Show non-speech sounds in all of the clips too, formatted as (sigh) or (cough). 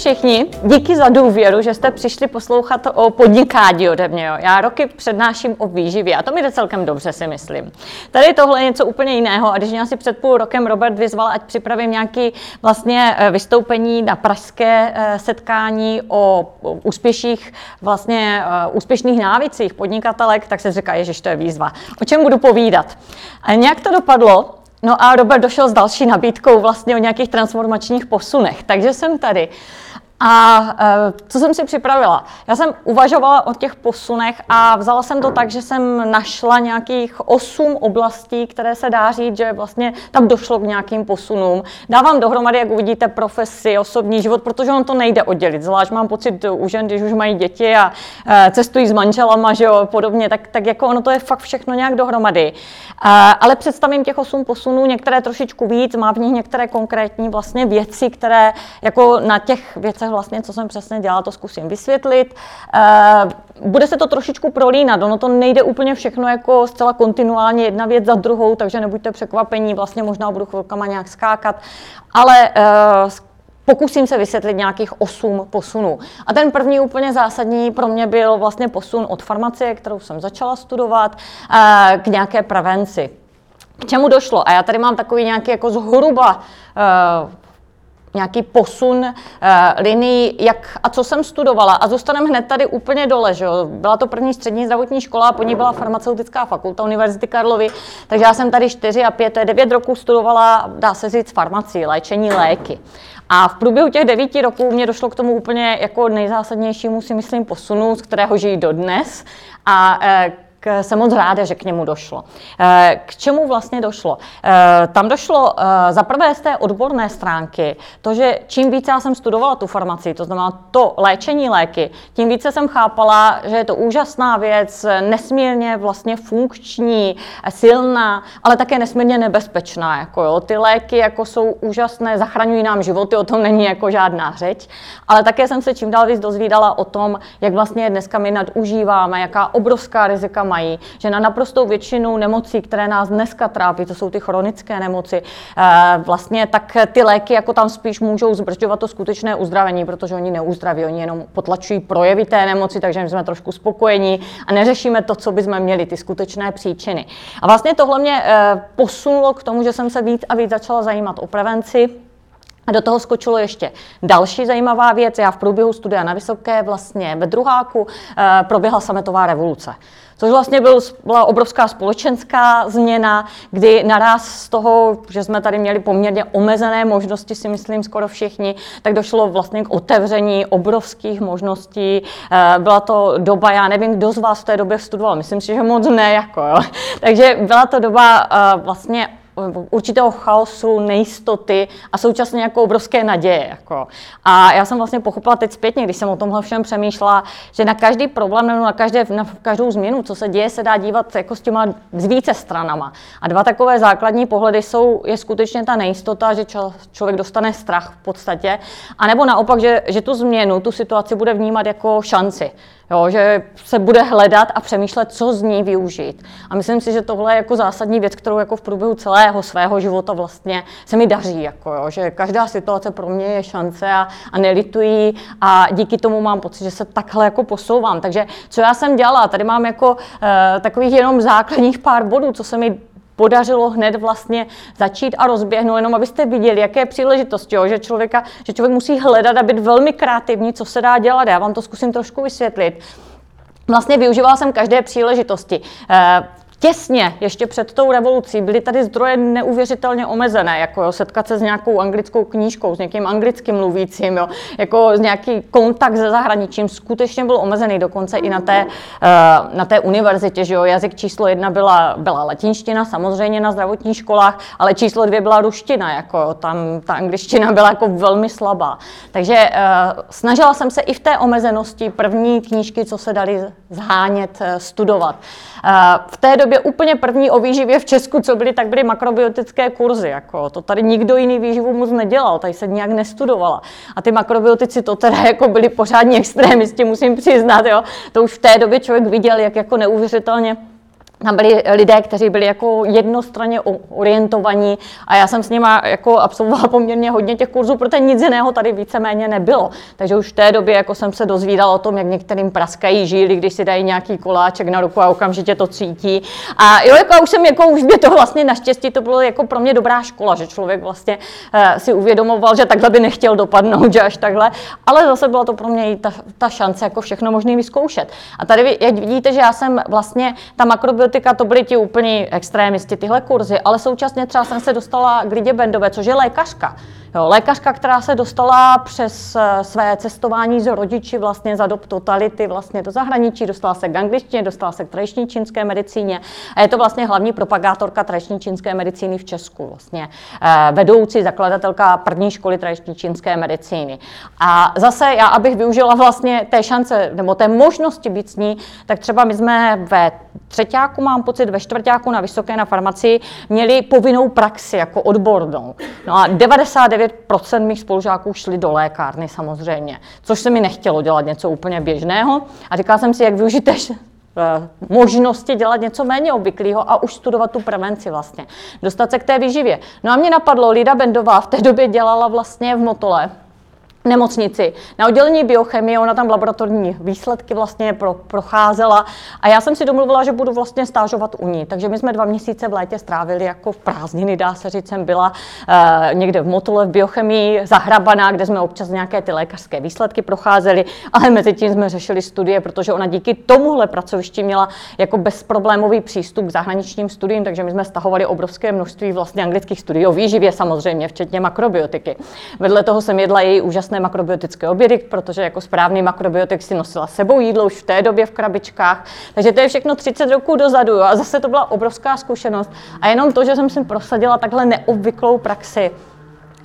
všichni, díky za důvěru, že jste přišli poslouchat o podnikání ode mě. Jo. Já roky přednáším o výživě a to mi jde celkem dobře, si myslím. Tady tohle je něco úplně jiného a když mě asi před půl rokem Robert vyzval, ať připravím nějaké vlastně eh, vystoupení na pražské eh, setkání o úspěších, vlastně eh, úspěšných návicích podnikatelek, tak se říká, že to je výzva. O čem budu povídat? A nějak to dopadlo, No a Robert došel s další nabídkou vlastně o nějakých transformačních posunech, takže jsem tady. A e, co jsem si připravila? Já jsem uvažovala o těch posunech a vzala jsem to tak, že jsem našla nějakých osm oblastí, které se dá říct, že vlastně tam došlo k nějakým posunům. Dávám dohromady, jak uvidíte, profesi, osobní život, protože on to nejde oddělit. Zvlášť mám pocit u žen, když už mají děti a e, cestují s manželama, že jo, podobně, tak, tak jako ono to je fakt všechno nějak dohromady. E, ale představím těch osm posunů, některé trošičku víc, má v nich některé konkrétní vlastně věci, které jako na těch věcech vlastně, co jsem přesně dělala, to zkusím vysvětlit. Eh, bude se to trošičku prolínat, ono to nejde úplně všechno jako zcela kontinuálně jedna věc za druhou, takže nebuďte překvapení, vlastně možná budu chvilkama nějak skákat, ale eh, pokusím se vysvětlit nějakých osm posunů. A ten první úplně zásadní pro mě byl vlastně posun od farmacie, kterou jsem začala studovat, eh, k nějaké prevenci. K čemu došlo? A já tady mám takový nějaký jako zhruba nějaký posun uh, linii, jak a co jsem studovala. A zůstaneme hned tady úplně dole. Že jo? Byla to první střední zdravotní škola a po ní byla farmaceutická fakulta Univerzity Karlovy. Takže já jsem tady 4 a 5, 9 roků studovala, dá se říct, farmacii, léčení léky. A v průběhu těch devíti roků mě došlo k tomu úplně jako nejzásadnějšímu, si myslím, posunu, z kterého žijí dodnes. A uh, k, jsem moc ráda, že k němu došlo. Eh, k čemu vlastně došlo? Eh, tam došlo eh, za prvé z té odborné stránky, to, že čím více já jsem studovala tu farmaci, to znamená to léčení léky, tím více jsem chápala, že je to úžasná věc, nesmírně vlastně funkční, silná, ale také nesmírně nebezpečná. Jako jo. Ty léky jako jsou úžasné, zachraňují nám životy, o tom není jako žádná řeč, ale také jsem se čím dál víc dozvídala o tom, jak vlastně dneska my nadužíváme, jaká obrovská rizika mají, že na naprostou většinu nemocí, které nás dneska trápí, to jsou ty chronické nemoci, eh, vlastně tak ty léky jako tam spíš můžou zbržďovat to skutečné uzdravení, protože oni neuzdraví, oni jenom potlačují projevy té nemoci, takže my jsme trošku spokojení a neřešíme to, co bychom měli, ty skutečné příčiny. A vlastně tohle mě eh, posunulo k tomu, že jsem se víc a víc začala zajímat o prevenci, a do toho skočilo ještě další zajímavá věc. Já v průběhu studia na Vysoké vlastně ve druháku e, proběhla sametová revoluce což vlastně byl, byla obrovská společenská změna, kdy naraz z toho, že jsme tady měli poměrně omezené možnosti, si myslím skoro všichni, tak došlo vlastně k otevření obrovských možností. Eh, byla to doba, já nevím, kdo z vás v té době studoval, myslím si, že moc ne, jako jo. (laughs) Takže byla to doba eh, vlastně určitého chaosu, nejistoty a současně jako obrovské naděje. Jako. A já jsem vlastně pochopila teď zpětně, když jsem o tomhle všem přemýšlela, že na každý problém nebo na, každé, na každou změnu, co se děje, se dá dívat jako s těma z více stranama. A dva takové základní pohledy jsou, je skutečně ta nejistota, že čo, člověk dostane strach v podstatě, a nebo naopak, že, že tu změnu, tu situaci bude vnímat jako šanci. Jo, že se bude hledat a přemýšlet, co z ní využít. A myslím si, že tohle je jako zásadní věc, kterou jako v průběhu celého svého života vlastně se mi daří. Jako jo, že každá situace pro mě je šance a, a nelitují a díky tomu mám pocit, že se takhle jako posouvám. Takže co já jsem dělala, tady mám jako uh, takových jenom základních pár bodů, co se mi podařilo hned vlastně začít a rozběhnout, jenom abyste viděli, jaké příležitosti, jo, že, člověka, že člověk musí hledat a být velmi kreativní, co se dá dělat. Já vám to zkusím trošku vysvětlit. Vlastně využívala jsem každé příležitosti. Eh, těsně ještě před tou revolucí byly tady zdroje neuvěřitelně omezené, jako jo, setkat se s nějakou anglickou knížkou, s někým anglickým mluvícím, jo, jako nějaký kontakt se zahraničím skutečně byl omezený, dokonce i na té, eh, na té univerzitě, že jo, jazyk číslo jedna byla, byla latinština, samozřejmě na zdravotních školách, ale číslo dvě byla ruština, jako tam ta angličtina byla jako velmi slabá. Takže uh, snažila jsem se i v té omezenosti první knížky, co se dali zhánět, uh, studovat. V té době době úplně první o výživě v Česku, co byly, tak byly makrobiotické kurzy. Jako. To tady nikdo jiný výživu moc nedělal, tady se nějak nestudovala. A ty makrobiotici to teda jako byli pořádní extrémisti, musím přiznat. Jo. To už v té době člověk viděl, jak jako neuvěřitelně tam byli lidé, kteří byli jako jednostranně orientovaní a já jsem s nimi jako absolvovala poměrně hodně těch kurzů, protože nic jiného tady víceméně nebylo. Takže už v té době jako jsem se dozvídala o tom, jak některým praskají žíly, když si dají nějaký koláček na ruku a okamžitě to cítí. A jo, jako už jsem jako už mě to vlastně naštěstí to bylo jako pro mě dobrá škola, že člověk vlastně uh, si uvědomoval, že takhle by nechtěl dopadnout, (laughs) že až takhle, ale zase byla to pro mě i ta, ta šance jako všechno možné vyzkoušet. A tady, jak vidíte, že já jsem vlastně ta makrobiologická antibiotika to byly ti úplní extrémisti, tyhle kurzy, ale současně třeba jsem se dostala k Lidě Bendové, což je lékařka. Jo, lékařka, která se dostala přes eh, své cestování z rodiči vlastně za dob totality vlastně do zahraničí, dostala se k angličtině, dostala se k tradiční čínské medicíně a je to vlastně hlavní propagátorka tradiční čínské medicíny v Česku, vlastně eh, vedoucí zakladatelka první školy tradiční čínské medicíny. A zase já, abych využila vlastně té šance nebo té možnosti být s ní, tak třeba my jsme ve třetíku, mám pocit, ve čtvrtáku na vysoké na farmacii měli povinnou praxi jako odbornou. No a 99 99% mých spolužáků šli do lékárny samozřejmě, což se mi nechtělo dělat něco úplně běžného. A říkala jsem si, jak využít tež eh, možnosti dělat něco méně obvyklého a už studovat tu prevenci vlastně. Dostat se k té výživě. No a mě napadlo, Lida Bendová v té době dělala vlastně v Motole, nemocnici, na oddělení biochemie, ona tam laboratorní výsledky vlastně pro, procházela a já jsem si domluvila, že budu vlastně stážovat u ní. Takže my jsme dva měsíce v létě strávili jako v prázdniny, dá se říct, jsem byla uh, někde v Motole v biochemii zahrabaná, kde jsme občas nějaké ty lékařské výsledky procházeli, ale mezi tím jsme řešili studie, protože ona díky tomuhle pracovišti měla jako bezproblémový přístup k zahraničním studiím, takže my jsme stahovali obrovské množství vlastně anglických studií o výživě samozřejmě, včetně makrobiotiky. Vedle toho jsem jedla její úžasné úžasné makrobiotické obědy, protože jako správný makrobiotik si nosila sebou jídlo už v té době v krabičkách. Takže to je všechno 30 roků dozadu jo, a zase to byla obrovská zkušenost. A jenom to, že jsem si prosadila takhle neobvyklou praxi,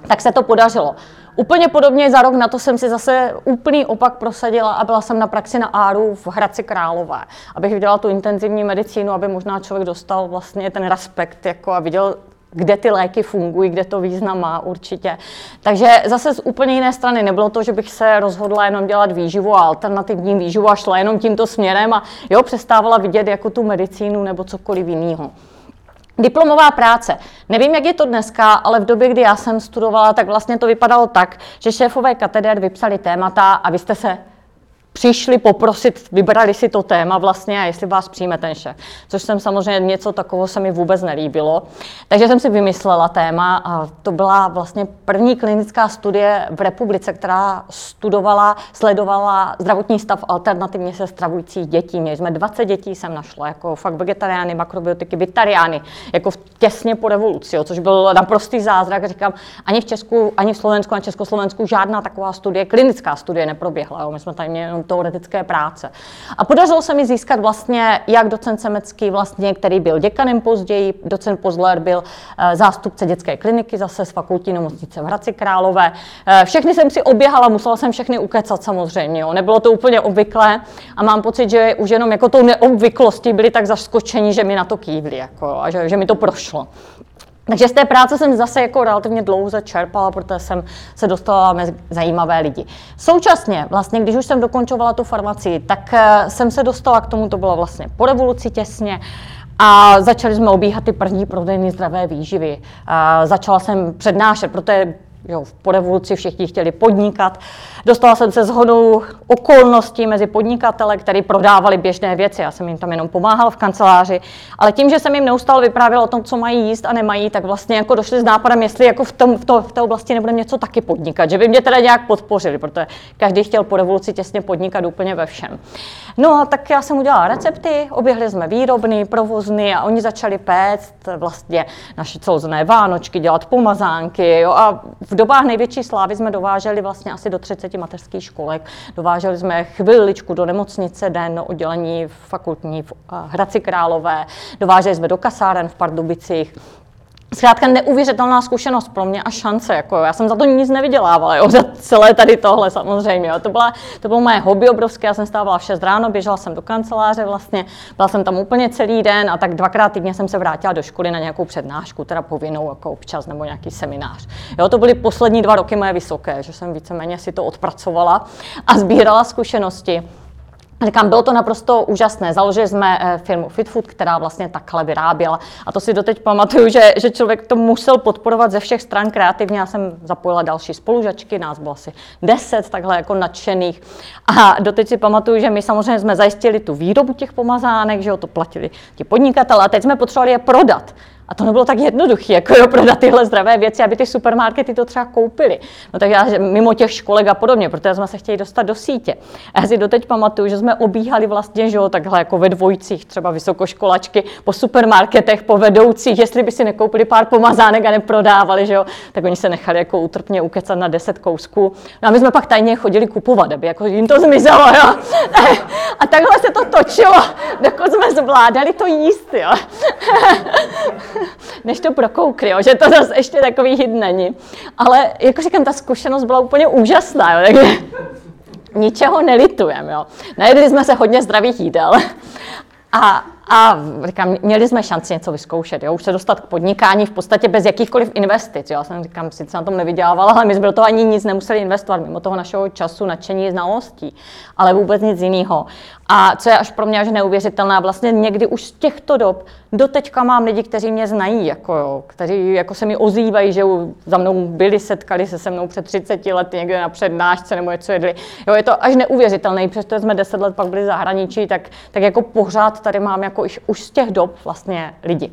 tak se to podařilo. Úplně podobně za rok na to jsem si zase úplný opak prosadila a byla jsem na praxi na Áru v Hradci Králové, abych viděla tu intenzivní medicínu, aby možná člověk dostal vlastně ten respekt jako a viděl kde ty léky fungují, kde to význam má určitě. Takže zase z úplně jiné strany nebylo to, že bych se rozhodla jenom dělat výživu a alternativní výživu a šla jenom tímto směrem a jo, přestávala vidět jako tu medicínu nebo cokoliv jiného. Diplomová práce. Nevím, jak je to dneska, ale v době, kdy já jsem studovala, tak vlastně to vypadalo tak, že šéfové katedr vypsali témata a vy jste se přišli poprosit, vybrali si to téma vlastně a jestli vás přijme ten šéf. Což jsem samozřejmě něco takového se mi vůbec nelíbilo. Takže jsem si vymyslela téma a to byla vlastně první klinická studie v republice, která studovala, sledovala zdravotní stav alternativně se stravujících dětí. Měli jsme 20 dětí, jsem našla, jako fakt vegetariány, makrobiotiky, vitariány, jako těsně po revoluci, jo, což byl naprostý zázrak. Říkám, ani v Česku, ani v Slovensku, ani v Československu žádná taková studie, klinická studie neproběhla. Jo. My jsme tady měli teoretické práce. A podařilo se mi získat vlastně jak docent Semecký, vlastně, který byl děkanem později, docent Pozler byl eh, zástupce dětské kliniky, zase z fakultní nemocnice v Hradci Králové. Eh, všechny jsem si oběhala, musela jsem všechny ukecat samozřejmě, jo. nebylo to úplně obvyklé a mám pocit, že už jenom jako tou neobvyklostí byli tak zaskočeni, že mi na to kývli jako, a že, že mi to prošlo. Takže z té práce jsem zase jako relativně dlouze čerpala, protože jsem se dostala mezi zajímavé lidi. Současně, vlastně, když už jsem dokončovala tu farmacii, tak eh, jsem se dostala k tomu, to bylo vlastně po revoluci těsně, a začali jsme obíhat ty první prodejny zdravé výživy. A začala jsem přednášet, protože jo, po revoluci všichni chtěli podnikat. Dostala jsem se s hodou okolností mezi podnikatele, kteří prodávali běžné věci. Já jsem jim tam jenom pomáhal v kanceláři, ale tím, že jsem jim neustále vyprávěl o tom, co mají jíst a nemají, tak vlastně jako došli s nápadem, jestli jako v, tom, v, to, v té oblasti nebudeme něco taky podnikat, že by mě teda nějak podpořili, protože každý chtěl po revoluci těsně podnikat úplně ve všem. No a tak já jsem udělala recepty, oběhli jsme výrobny, provozny a oni začali péct vlastně naše celozné vánočky, dělat pomazánky jo, a v dobách největší slávy jsme dováželi vlastně asi do 30 mateřských školek. Dováželi jsme chviličku do nemocnice, den oddělení fakultní v eh, Hradci Králové, dováželi jsme do kasáren v Pardubicích, Zkrátka neuvěřitelná zkušenost pro mě a šance. Jako, já jsem za to nic nevydělávala, jo, za celé tady tohle samozřejmě. Jo. To, byla, to bylo moje hobby obrovské, já jsem stávala v 6 ráno, běžela jsem do kanceláře vlastně, byla jsem tam úplně celý den a tak dvakrát týdně jsem se vrátila do školy na nějakou přednášku, teda povinnou jako občas nebo nějaký seminář. Jo, to byly poslední dva roky moje vysoké, že jsem víceméně si to odpracovala a sbírala zkušenosti. Říkám, bylo to naprosto úžasné. Založili jsme eh, firmu FitFood, která vlastně takhle vyráběla. A to si doteď pamatuju, že, že člověk to musel podporovat ze všech stran kreativně. Já jsem zapojila další spolužačky, nás bylo asi deset takhle jako nadšených. A doteď si pamatuju, že my samozřejmě jsme zajistili tu výrobu těch pomazánek, že jo, to platili ti podnikatelé a teď jsme potřebovali je prodat. A to nebylo tak jednoduché, jako jo, prodat tyhle zdravé věci, aby ty supermarkety to třeba koupili. No tak já mimo těch školek a podobně, protože jsme se chtěli dostat do sítě. A já si doteď pamatuju, že jsme obíhali vlastně, že jo, takhle jako ve dvojcích, třeba vysokoškolačky, po supermarketech, po vedoucích, jestli by si nekoupili pár pomazánek a neprodávali, že jo, tak oni se nechali jako útrpně ukecat na 10 kousků. No a my jsme pak tajně chodili kupovat, aby jako jim to zmizelo, jo. A takhle se to točilo, dokud jsme zvládali to jíst, jo. (laughs) než to prokoukli, jo, že to zase ještě takový hit není. Ale jako říkám, ta zkušenost byla úplně úžasná, jo, takže (laughs) ničeho nelitujeme. Jo. Najedli jsme se hodně zdravých jídel a a říkám, měli jsme šanci něco vyzkoušet, jo? už se dostat k podnikání v podstatě bez jakýchkoliv investic. Jo? Já jsem říkám, sice na tom nevydělávala, ale my jsme do toho ani nic nemuseli investovat, mimo toho našeho času, nadšení, znalostí, ale vůbec nic jiného. A co je až pro mě až neuvěřitelné, vlastně někdy už z těchto dob do teďka mám lidi, kteří mě znají, jako jo, kteří jako se mi ozývají, že za mnou byli, setkali se se mnou před 30 lety někde na přednášce nebo něco jedli. Jo, je to až neuvěřitelné, přestože jsme 10 let pak byli zahraničí, tak, tak jako pořád tady mám jako už, už z těch dob vlastně lidi.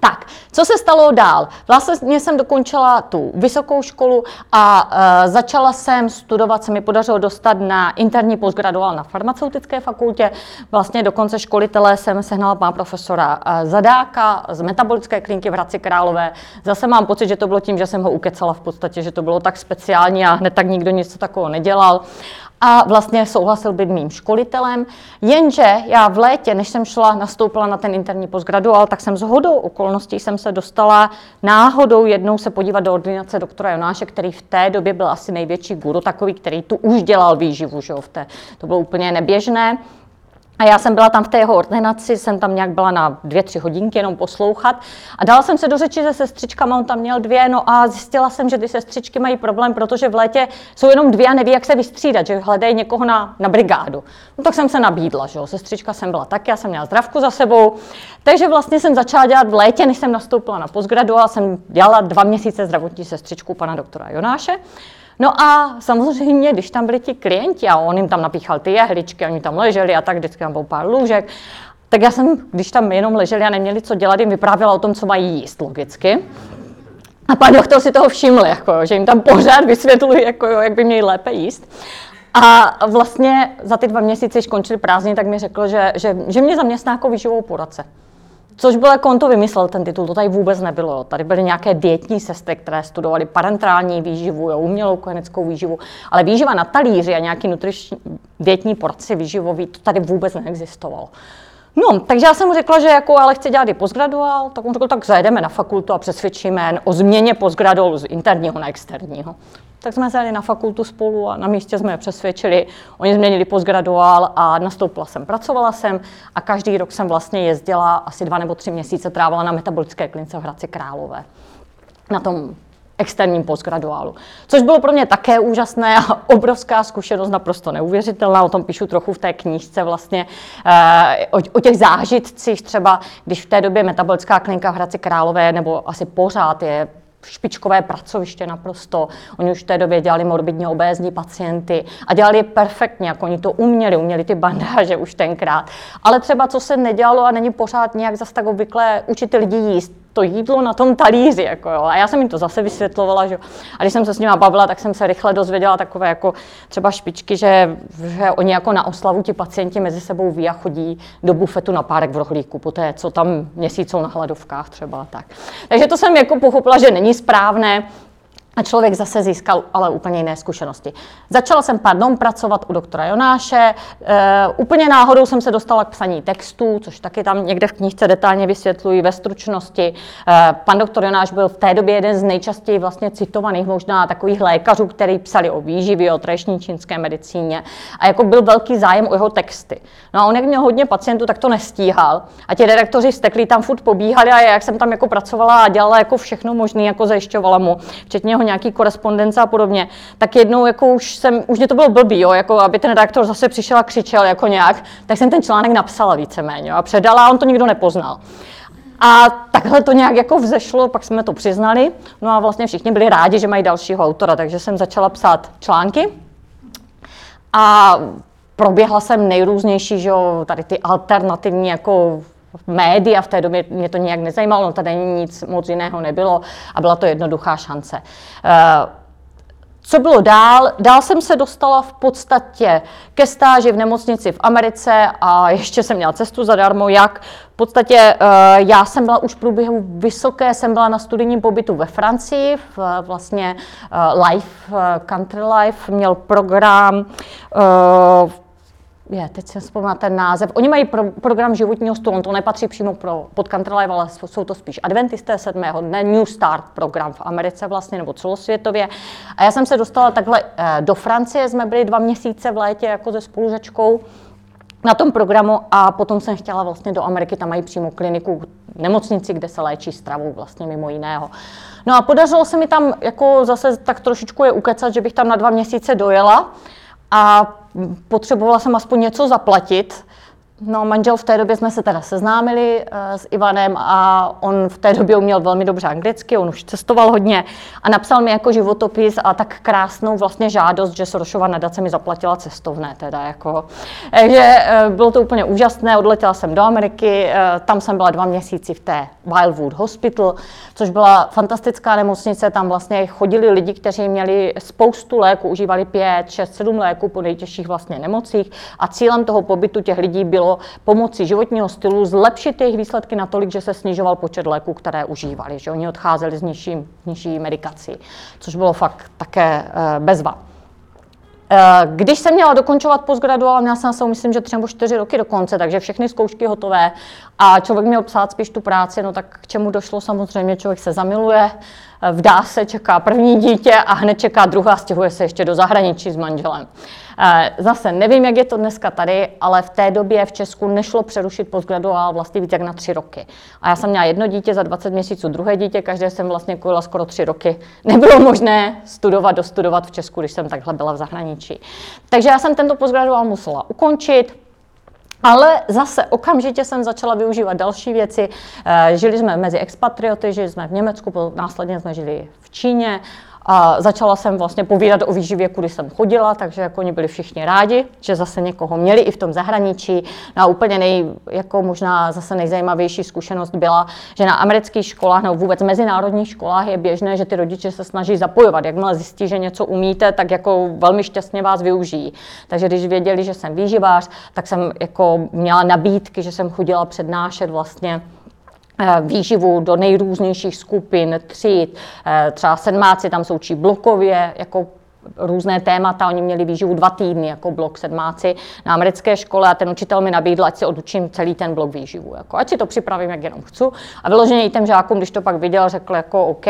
Tak, co se stalo dál? Vlastně jsem dokončila tu vysokou školu a uh, začala jsem studovat, se mi podařilo dostat na interní postgraduál na farmaceutické fakultě. Vlastně do konce školitele jsem sehnala pana profesora uh, Zadáka z metabolické kliniky v Hradci Králové. Zase mám pocit, že to bylo tím, že jsem ho ukecala v podstatě, že to bylo tak speciální a hned tak nikdo nic takového nedělal a vlastně souhlasil být mým školitelem. Jenže já v létě, než jsem šla, nastoupila na ten interní postgraduál, tak jsem s hodou okolností jsem se dostala náhodou jednou se podívat do ordinace doktora Jonáše, který v té době byl asi největší guru, takový, který tu už dělal výživu, že jo, v té, to bylo úplně neběžné. A já jsem byla tam v té jeho ordinaci, jsem tam nějak byla na dvě, tři hodinky jenom poslouchat. A dala jsem se do řeči se sestřičkama, on tam měl dvě, no a zjistila jsem, že ty sestřičky mají problém, protože v létě jsou jenom dvě a neví, jak se vystřídat, že hledají někoho na, na brigádu. No tak jsem se nabídla, že jo, sestřička jsem byla taky, já jsem měla zdravku za sebou. Takže vlastně jsem začala dělat v létě, než jsem nastoupila na postgradu a jsem dělala dva měsíce zdravotní sestřičku pana doktora Jonáše. No a samozřejmě, když tam byli ti klienti a on jim tam napíchal ty jehličky, oni tam leželi a tak, vždycky tam bylo pár lůžek, tak já jsem, když tam jenom leželi a neměli co dělat, jim vyprávěla o tom, co mají jíst logicky. A pan doktor si toho všiml, jako, že jim tam pořád vysvětluji, jako, jak by měli lépe jíst. A vlastně za ty dva měsíce, když končili prázdniny, tak mi řekl, že, že, že mě zaměstná jako výživou poradce. Což byl jako on to vymyslel, ten titul, to tady vůbec nebylo. Tady byly nějaké dietní sestry, které studovaly parentrální výživu, jo, umělou kojeneckou výživu, ale výživa na talíři a nějaký nutriční dietní porci výživový, to tady vůbec neexistovalo. No, takže já jsem mu řekla, že jako ale chci dělat i postgraduál, tak on řekl, tak zajedeme na fakultu a přesvědčíme o změně postgraduálu z interního na externího. Tak jsme zajeli na fakultu spolu a na místě jsme je přesvědčili. Oni změnili postgraduál a nastoupila jsem, pracovala jsem a každý rok jsem vlastně jezdila asi dva nebo tři měsíce, trávila na metabolické klinice v Hradci Králové. Na tom externím postgraduálu. Což bylo pro mě také úžasné a obrovská zkušenost, naprosto neuvěřitelná. O tom píšu trochu v té knížce vlastně eh, o těch zážitcích třeba, když v té době metabolická klinika v Hradci Králové, nebo asi pořád je špičkové pracoviště naprosto. Oni už v té době dělali morbidně obézní pacienty a dělali je perfektně, jako oni to uměli, uměli ty bandáže už tenkrát. Ale třeba co se nedělalo a není pořád nějak zase tak obvykle učit lidi jíst, to jídlo na tom talíři. Jako jo. A já jsem jim to zase vysvětlovala, že a když jsem se s nimi bavila, tak jsem se rychle dozvěděla takové jako třeba špičky, že, že oni jako na oslavu ti pacienti mezi sebou ví a chodí do bufetu na párek v rohlíku, po té, co tam měsíců na hladovkách třeba tak. Takže to jsem jako pochopila, že není správné, a člověk zase získal ale úplně jiné zkušenosti. Začala jsem, pardon, pracovat u doktora Jonáše. E, úplně náhodou jsem se dostala k psaní textů, což taky tam někde v knížce detailně vysvětluji ve stručnosti. E, pan doktor Jonáš byl v té době jeden z nejčastěji vlastně citovaných možná takových lékařů, který psali o výživě, o trešní čínské medicíně. A jako byl velký zájem o jeho texty. No a on, jak měl hodně pacientů, tak to nestíhal. A ti redaktoři steklí tam furt pobíhali a jak jsem tam jako pracovala a dělala jako všechno možné, jako zajišťovala mu, včetně nějaký korespondence a podobně, tak jednou jako už jsem, už mě to bylo blbý, jo, jako aby ten redaktor zase přišel a křičel jako nějak, tak jsem ten článek napsala víceméně a předala a on to nikdo nepoznal. A takhle to nějak jako vzešlo, pak jsme to přiznali, no a vlastně všichni byli rádi, že mají dalšího autora, takže jsem začala psát články. A proběhla jsem nejrůznější, že jo, tady ty alternativní jako média, v té době mě to nějak nezajímalo, no tady nic moc jiného nebylo a byla to jednoduchá šance. Uh, co bylo dál? Dál jsem se dostala v podstatě ke stáži v nemocnici v Americe a ještě jsem měla cestu zadarmo, jak v podstatě uh, já jsem byla už v průběhu vysoké, jsem byla na studijním pobytu ve Francii, v, vlastně uh, Life, Country Life, měl program uh, je, teď si vzpomínám ten název. Oni mají pro, program životního stylu, on to nepatří přímo pro pod Country Life, ale jsou to spíš Adventisté sedmého dne, New Start program v Americe vlastně, nebo celosvětově. A já jsem se dostala takhle eh, do Francie, jsme byli dva měsíce v létě jako se spolužačkou na tom programu a potom jsem chtěla vlastně do Ameriky, tam mají přímo kliniku, nemocnici, kde se léčí stravou vlastně mimo jiného. No a podařilo se mi tam jako zase tak trošičku je ukecat, že bych tam na dva měsíce dojela a potřebovala jsem aspoň něco zaplatit, No, manžel v té době jsme se teda seznámili uh, s Ivanem a on v té době uměl velmi dobře anglicky, on už cestoval hodně a napsal mi jako životopis a tak krásnou vlastně žádost, že Sorošova nadace mi zaplatila cestovné teda jako. Takže uh, bylo to úplně úžasné, odletěla jsem do Ameriky, uh, tam jsem byla dva měsíci v té Wildwood Hospital, což byla fantastická nemocnice, tam vlastně chodili lidi, kteří měli spoustu léků, užívali pět, šest, sedm léků po nejtěžších vlastně nemocích a cílem toho pobytu těch lidí bylo pomocí životního stylu zlepšit jejich výsledky natolik, že se snižoval počet léků, které užívali, že oni odcházeli z nižší, nižší medikací, což bylo fakt také eh, bezva. Eh, když jsem měla dokončovat postgraduál, měla jsem se, myslím, že tři nebo čtyři roky do konce, takže všechny zkoušky hotové a člověk měl psát spíš tu práci, no tak k čemu došlo samozřejmě, člověk se zamiluje, vdá se, čeká první dítě a hned čeká druhá, stěhuje se ještě do zahraničí s manželem. Eh, zase nevím, jak je to dneska tady, ale v té době v Česku nešlo přerušit postgraduál vlastně víc jak na tři roky. A já jsem měla jedno dítě za 20 měsíců, druhé dítě, každé jsem vlastně kojila skoro tři roky. (laughs) Nebylo možné studovat, dostudovat v Česku, když jsem takhle byla v zahraničí. Takže já jsem tento postgraduál musela ukončit, ale zase okamžitě jsem začala využívat další věci. Eh, žili jsme mezi expatrioty, žili jsme v Německu, následně jsme žili v Číně. A začala jsem vlastně povídat o výživě, kudy jsem chodila, takže jako oni byli všichni rádi, že zase někoho měli i v tom zahraničí. No a úplně nej, jako možná zase nejzajímavější zkušenost byla, že na amerických školách nebo vůbec mezinárodních školách je běžné, že ty rodiče se snaží zapojovat. Jakmile zjistí, že něco umíte, tak jako velmi šťastně vás využijí. Takže když věděli, že jsem výživář, tak jsem jako měla nabídky, že jsem chodila přednášet vlastně výživu do nejrůznějších skupin, tříd, eh, třeba sedmáci tam jsou či blokově, jako různé témata, oni měli výživu dva týdny jako blok sedmáci na americké škole a ten učitel mi nabídl, ať si odučím celý ten blok výživu, jako, ať si to připravím, jak jenom chci. A vyloženě i těm žákům, když to pak viděl, řekl jako OK,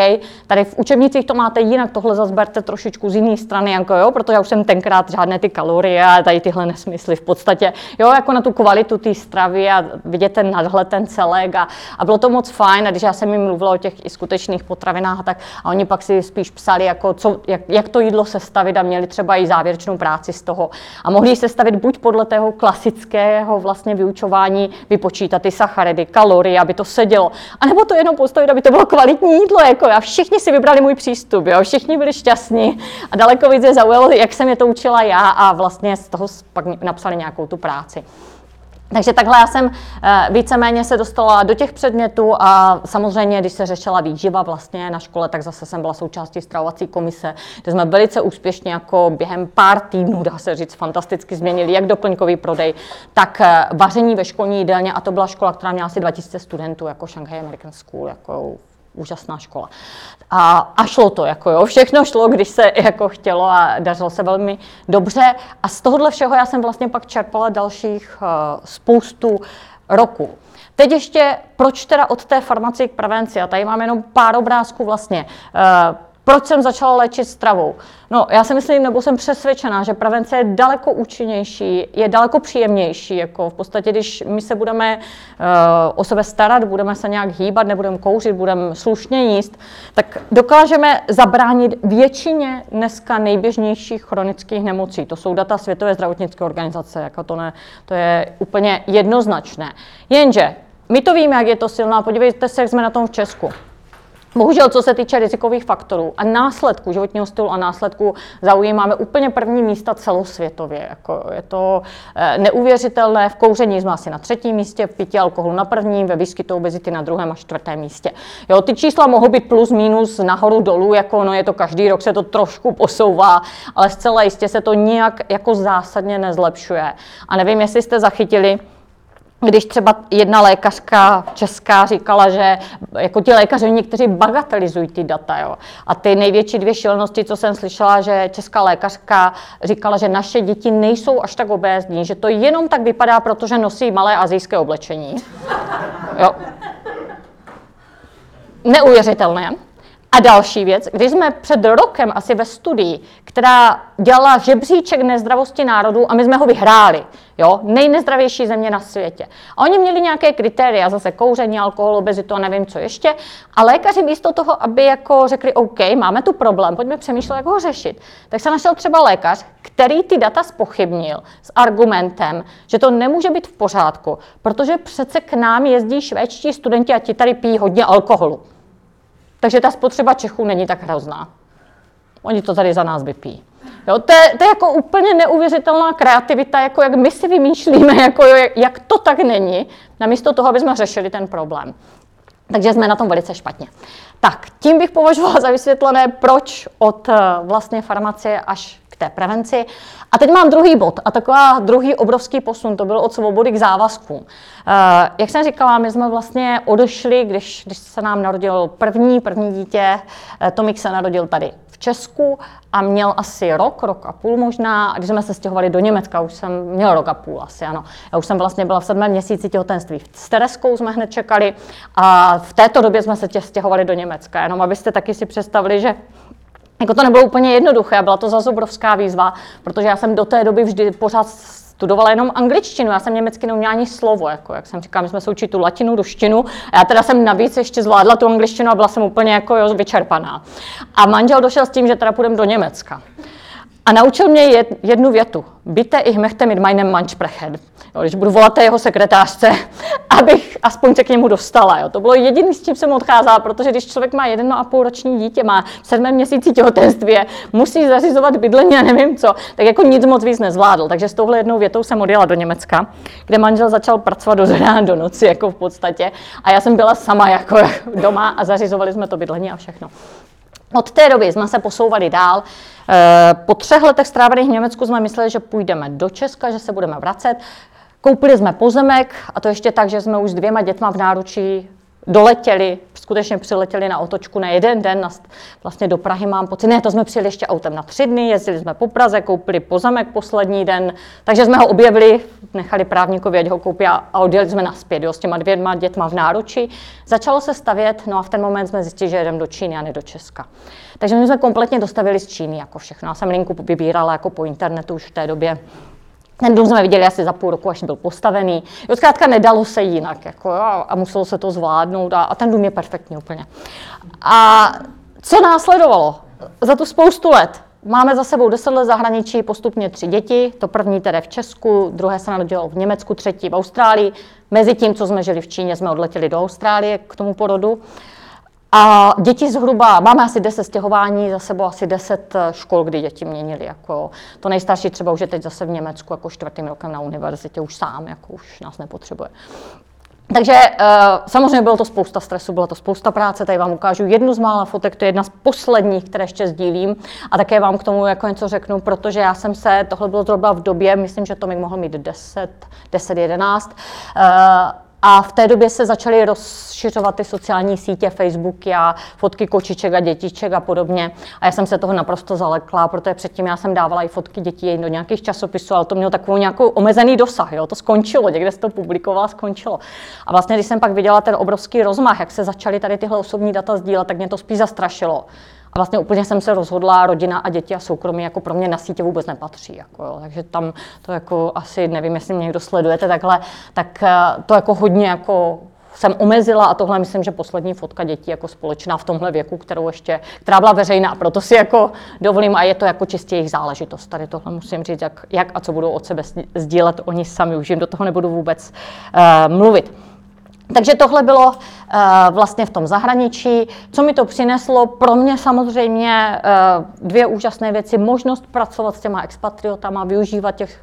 tady v učebnicích to máte jinak, tohle zase berte trošičku z jiné strany, jako jo, protože já už jsem tenkrát žádné ty kalorie a tady tyhle nesmysly v podstatě, jo, jako na tu kvalitu té stravy a vidět ten nadhled, ten celek a, a bylo to moc fajn a když já jsem jim mluvila o těch i skutečných potravinách, tak a oni pak si spíš psali, jako co, jak, jak to jídlo se sestavit a měli třeba i závěrečnou práci z toho. A mohli se stavit buď podle toho klasického vlastně vyučování, vypočítat ty sacharidy, kalorie, aby to sedělo, anebo to jenom postavit, aby to bylo kvalitní jídlo. Jako a všichni si vybrali můj přístup, jo? všichni byli šťastní a daleko víc je zaujalo, jak jsem je to učila já a vlastně z toho pak napsali nějakou tu práci. Takže takhle já jsem eh, víceméně se dostala do těch předmětů a samozřejmě, když se řešila výživa vlastně na škole, tak zase jsem byla součástí stravovací komise, kde jsme velice úspěšně jako během pár týdnů, dá se říct, fantasticky změnili jak doplňkový prodej, tak eh, vaření ve školní jídelně. A to byla škola, která měla asi 2000 studentů, jako Shanghai American School, jako úžasná škola. A, a šlo to, jako jo, všechno šlo, když se jako chtělo a dařilo se velmi dobře. A z tohohle všeho já jsem vlastně pak čerpala dalších uh, spoustu roku. Teď ještě, proč teda od té farmacie k prevenci? A tady mám jenom pár obrázků vlastně. Uh, Proč jsem začala léčit stravou? No, já si myslím, nebo jsem přesvědčená, že prevence je daleko účinnější, je daleko příjemnější. Jako v podstatě, když my se budeme uh, o sebe starat, budeme se nějak hýbat, nebudeme kouřit, budeme slušně jíst, tak dokážeme zabránit většině dneska nejběžnějších chronických nemocí. To jsou data Světové zdravotnické organizace, jako to, ne, to je úplně jednoznačné. Jenže my to víme, jak je to silná. Podívejte se, jak jsme na tom v Česku. Bohužel, co se týče rizikových faktorů a následků životního stylu a následků zaujímáme úplně první místa celosvětově. Jako je to eh, neuvěřitelné. V kouření jsme asi na třetím místě, v pití alkoholu na prvním, ve výskytu obezity na druhém a čtvrtém místě. Jo, ty čísla mohou být plus minus nahoru dolů, jako no je to každý rok se to trošku posouvá, ale zcela jistě se to nijak jako zásadně nezlepšuje. A nevím, jestli jste zachytili, když třeba jedna lékařka česká říkala, že jako ti lékaři někteří bagatelizují ty data. Jo. A ty největší dvě šilnosti, co jsem slyšela, že česká lékařka říkala, že naše děti nejsou až tak obézní, že to jenom tak vypadá, protože nosí malé azijské oblečení. Jo. Neuvěřitelné. A další věc, když jsme před rokem asi ve studii, která dělala žebříček nezdravosti národů a my jsme ho vyhráli, jo, nejnezdravější země na světě. A oni měli nějaké kritéria, zase kouření, alkohol, obezitu a nevím co ještě. A lékaři místo toho, aby jako řekli, OK, máme tu problém, pojďme přemýšlet, jak ho řešit, tak se našel třeba lékař, který ty data spochybnil s argumentem, že to nemůže být v pořádku, protože přece k nám jezdí švédští studenti a ti tady pijí hodně alkoholu. Takže ta spotřeba Čechů není tak hrozná. Oni to tady za nás vypijí. Jo, to, je, to je jako úplně neuvěřitelná kreativita, jako jak my si vymýšlíme, (laughs) jako jak, jak to tak není, namísto toho, aby jsme řešili ten problém. Takže jsme na tom velice špatně. Tak, tím bych považovala (laughs) za vysvětlené, proč od eh, vlastně farmacie až k té prevenci. A teď mám druhý bod a taková druhý obrovský posun, to byl od svobody k závazkům. Uh, jak jsem říkala, my jsme vlastně odešli, když, když se nám narodil první, první dítě, uh, Tomik se narodil tady v Česku a měl asi rok, rok a půl možná. A když jsme se stěhovali do Německa, už jsem měl rok a půl asi, ano. Já už jsem vlastně byla v sedmém měsíci těhotenství. S Tereskou jsme hned čekali a v této době jsme se stěhovali do Německa. Jenom abyste taky si představili, že jako to nebylo úplně jednoduché, byla to zase obrovská výzva, protože já jsem do té doby vždy pořád studovala jenom angličtinu, já jsem německy neuměla ani slovo, jako jak jsem říkala, my jsme se učili tu latinu, ruštinu, a já teda jsem navíc ještě zvládla tu angličtinu a byla jsem úplně jako jo, vyčerpaná. A manžel došel s tím, že teda půjdeme do Německa. A naučil mě jednu větu. Bitte ich möchte mit meinem Mann sprechen. Jo, když budu volat té jeho sekretářce, (laughs) abych aspoň se k němu dostala. Jo. To bylo jediné, s čím jsem odcházela, protože když člověk má jeden a půl roční dítě, má sedmé měsíci těhotenství, musí zařizovat bydlení a nevím co, tak jako nic moc víc nezvládl. Takže s touhle jednou větou jsem odjela do Německa, kde manžel začal pracovat do rána do noci, jako v podstatě. A já jsem byla sama jako (laughs) doma a zařizovali jsme to bydlení a všechno. Od té doby jsme se posouvali dál. Eh, po třech letech strávených v Německu jsme mysleli, že půjdeme do Česka, že se budeme vracet. Koupili jsme pozemek a to ještě tak, že jsme už s dvěma dětma v náručí doletěli, skutečně přiletěli na otočku na jeden den, na, vlastně do Prahy mám pocit, ne, to jsme přijeli ještě autem na tři dny, jezdili jsme po Praze, koupili pozemek poslední den, takže jsme ho objevili, nechali právníkovi, ať ho koupí a, a odjeli jsme naspět, jo, s těma dvěma dětma v náruči. Začalo se stavět, no a v ten moment jsme zjistili, že jedeme do Číny a ne do Česka. Takže my jsme kompletně dostavili z Číny jako všechno. Já jsem linku vybírala jako po internetu už v té době ten dům jsme viděli asi za půl roku, až byl postavený. Jo, zkrátka nedalo se jinak jako, jo, a muselo se to zvládnout a, a ten dům je perfektní úplně. A co následovalo? Za tu spoustu let Máme za sebou 10 let zahraničí, postupně tři děti. To první tedy v Česku, druhé se narodilo v Německu, třetí v Austrálii. Mezi tím, co jsme žili v Číně, jsme odletěli do Austrálie k tomu porodu. A děti zhruba, máme asi 10 stěhování, za sebou asi 10 eh, škol, kdy děti měnili. Jako, to nejstarší třeba už je teď zase v Německu, jako čtvrtým rokem na univerzitě, už sám, jako už nás nepotřebuje. Takže uh, samozřejmě bylo to spousta stresu, byla to spousta práce, tady vám ukážu jednu z mála fotek, to je jedna z posledních, které ještě sdílím a také vám k tomu jako něco řeknu, protože já jsem se, tohle bylo zhruba v době, myslím, že to mi mohl mít 10, 10, 11, uh, a v té době se začaly rozšiřovat ty sociální sítě, Facebooky a fotky kočiček a dětiček a podobně. A já jsem se toho naprosto zalekla, protože předtím já jsem dávala i fotky dětí do nějakých časopisů, ale to mělo takovou nějakou omezený dosah. Jo? To skončilo, někde se to publikovala, skončilo. A vlastně, když jsem pak viděla ten obrovský rozmach, jak se začaly tady tyhle osobní data sdílet, tak mě to spíš zastrašilo. A vlastně úplně jsem se rozhodla, rodina a děti a soukromí jako pro mě na sítě vůbec nepatří. Jako, jo. Takže tam to jako asi, nevím, jestli mě někdo sledujete takhle, tak eh, to jako hodně jako jsem omezila a tohle myslím, že poslední fotka dětí jako společná v tomhle věku, kterou ještě, která byla veřejná, proto si jako dovolím a je to jako čistě jejich záležitost. Tady tohle musím říct, jak, jak a co budou od sebe sdílet oni sami, už jim do toho nebudu vůbec uh, mluvit. Takže tohle bylo uh, vlastně v tom zahraničí. Co mi to přineslo? Pro mě samozřejmě uh, dvě úžasné věci. Možnost pracovat s těma expatriotama, využívat těch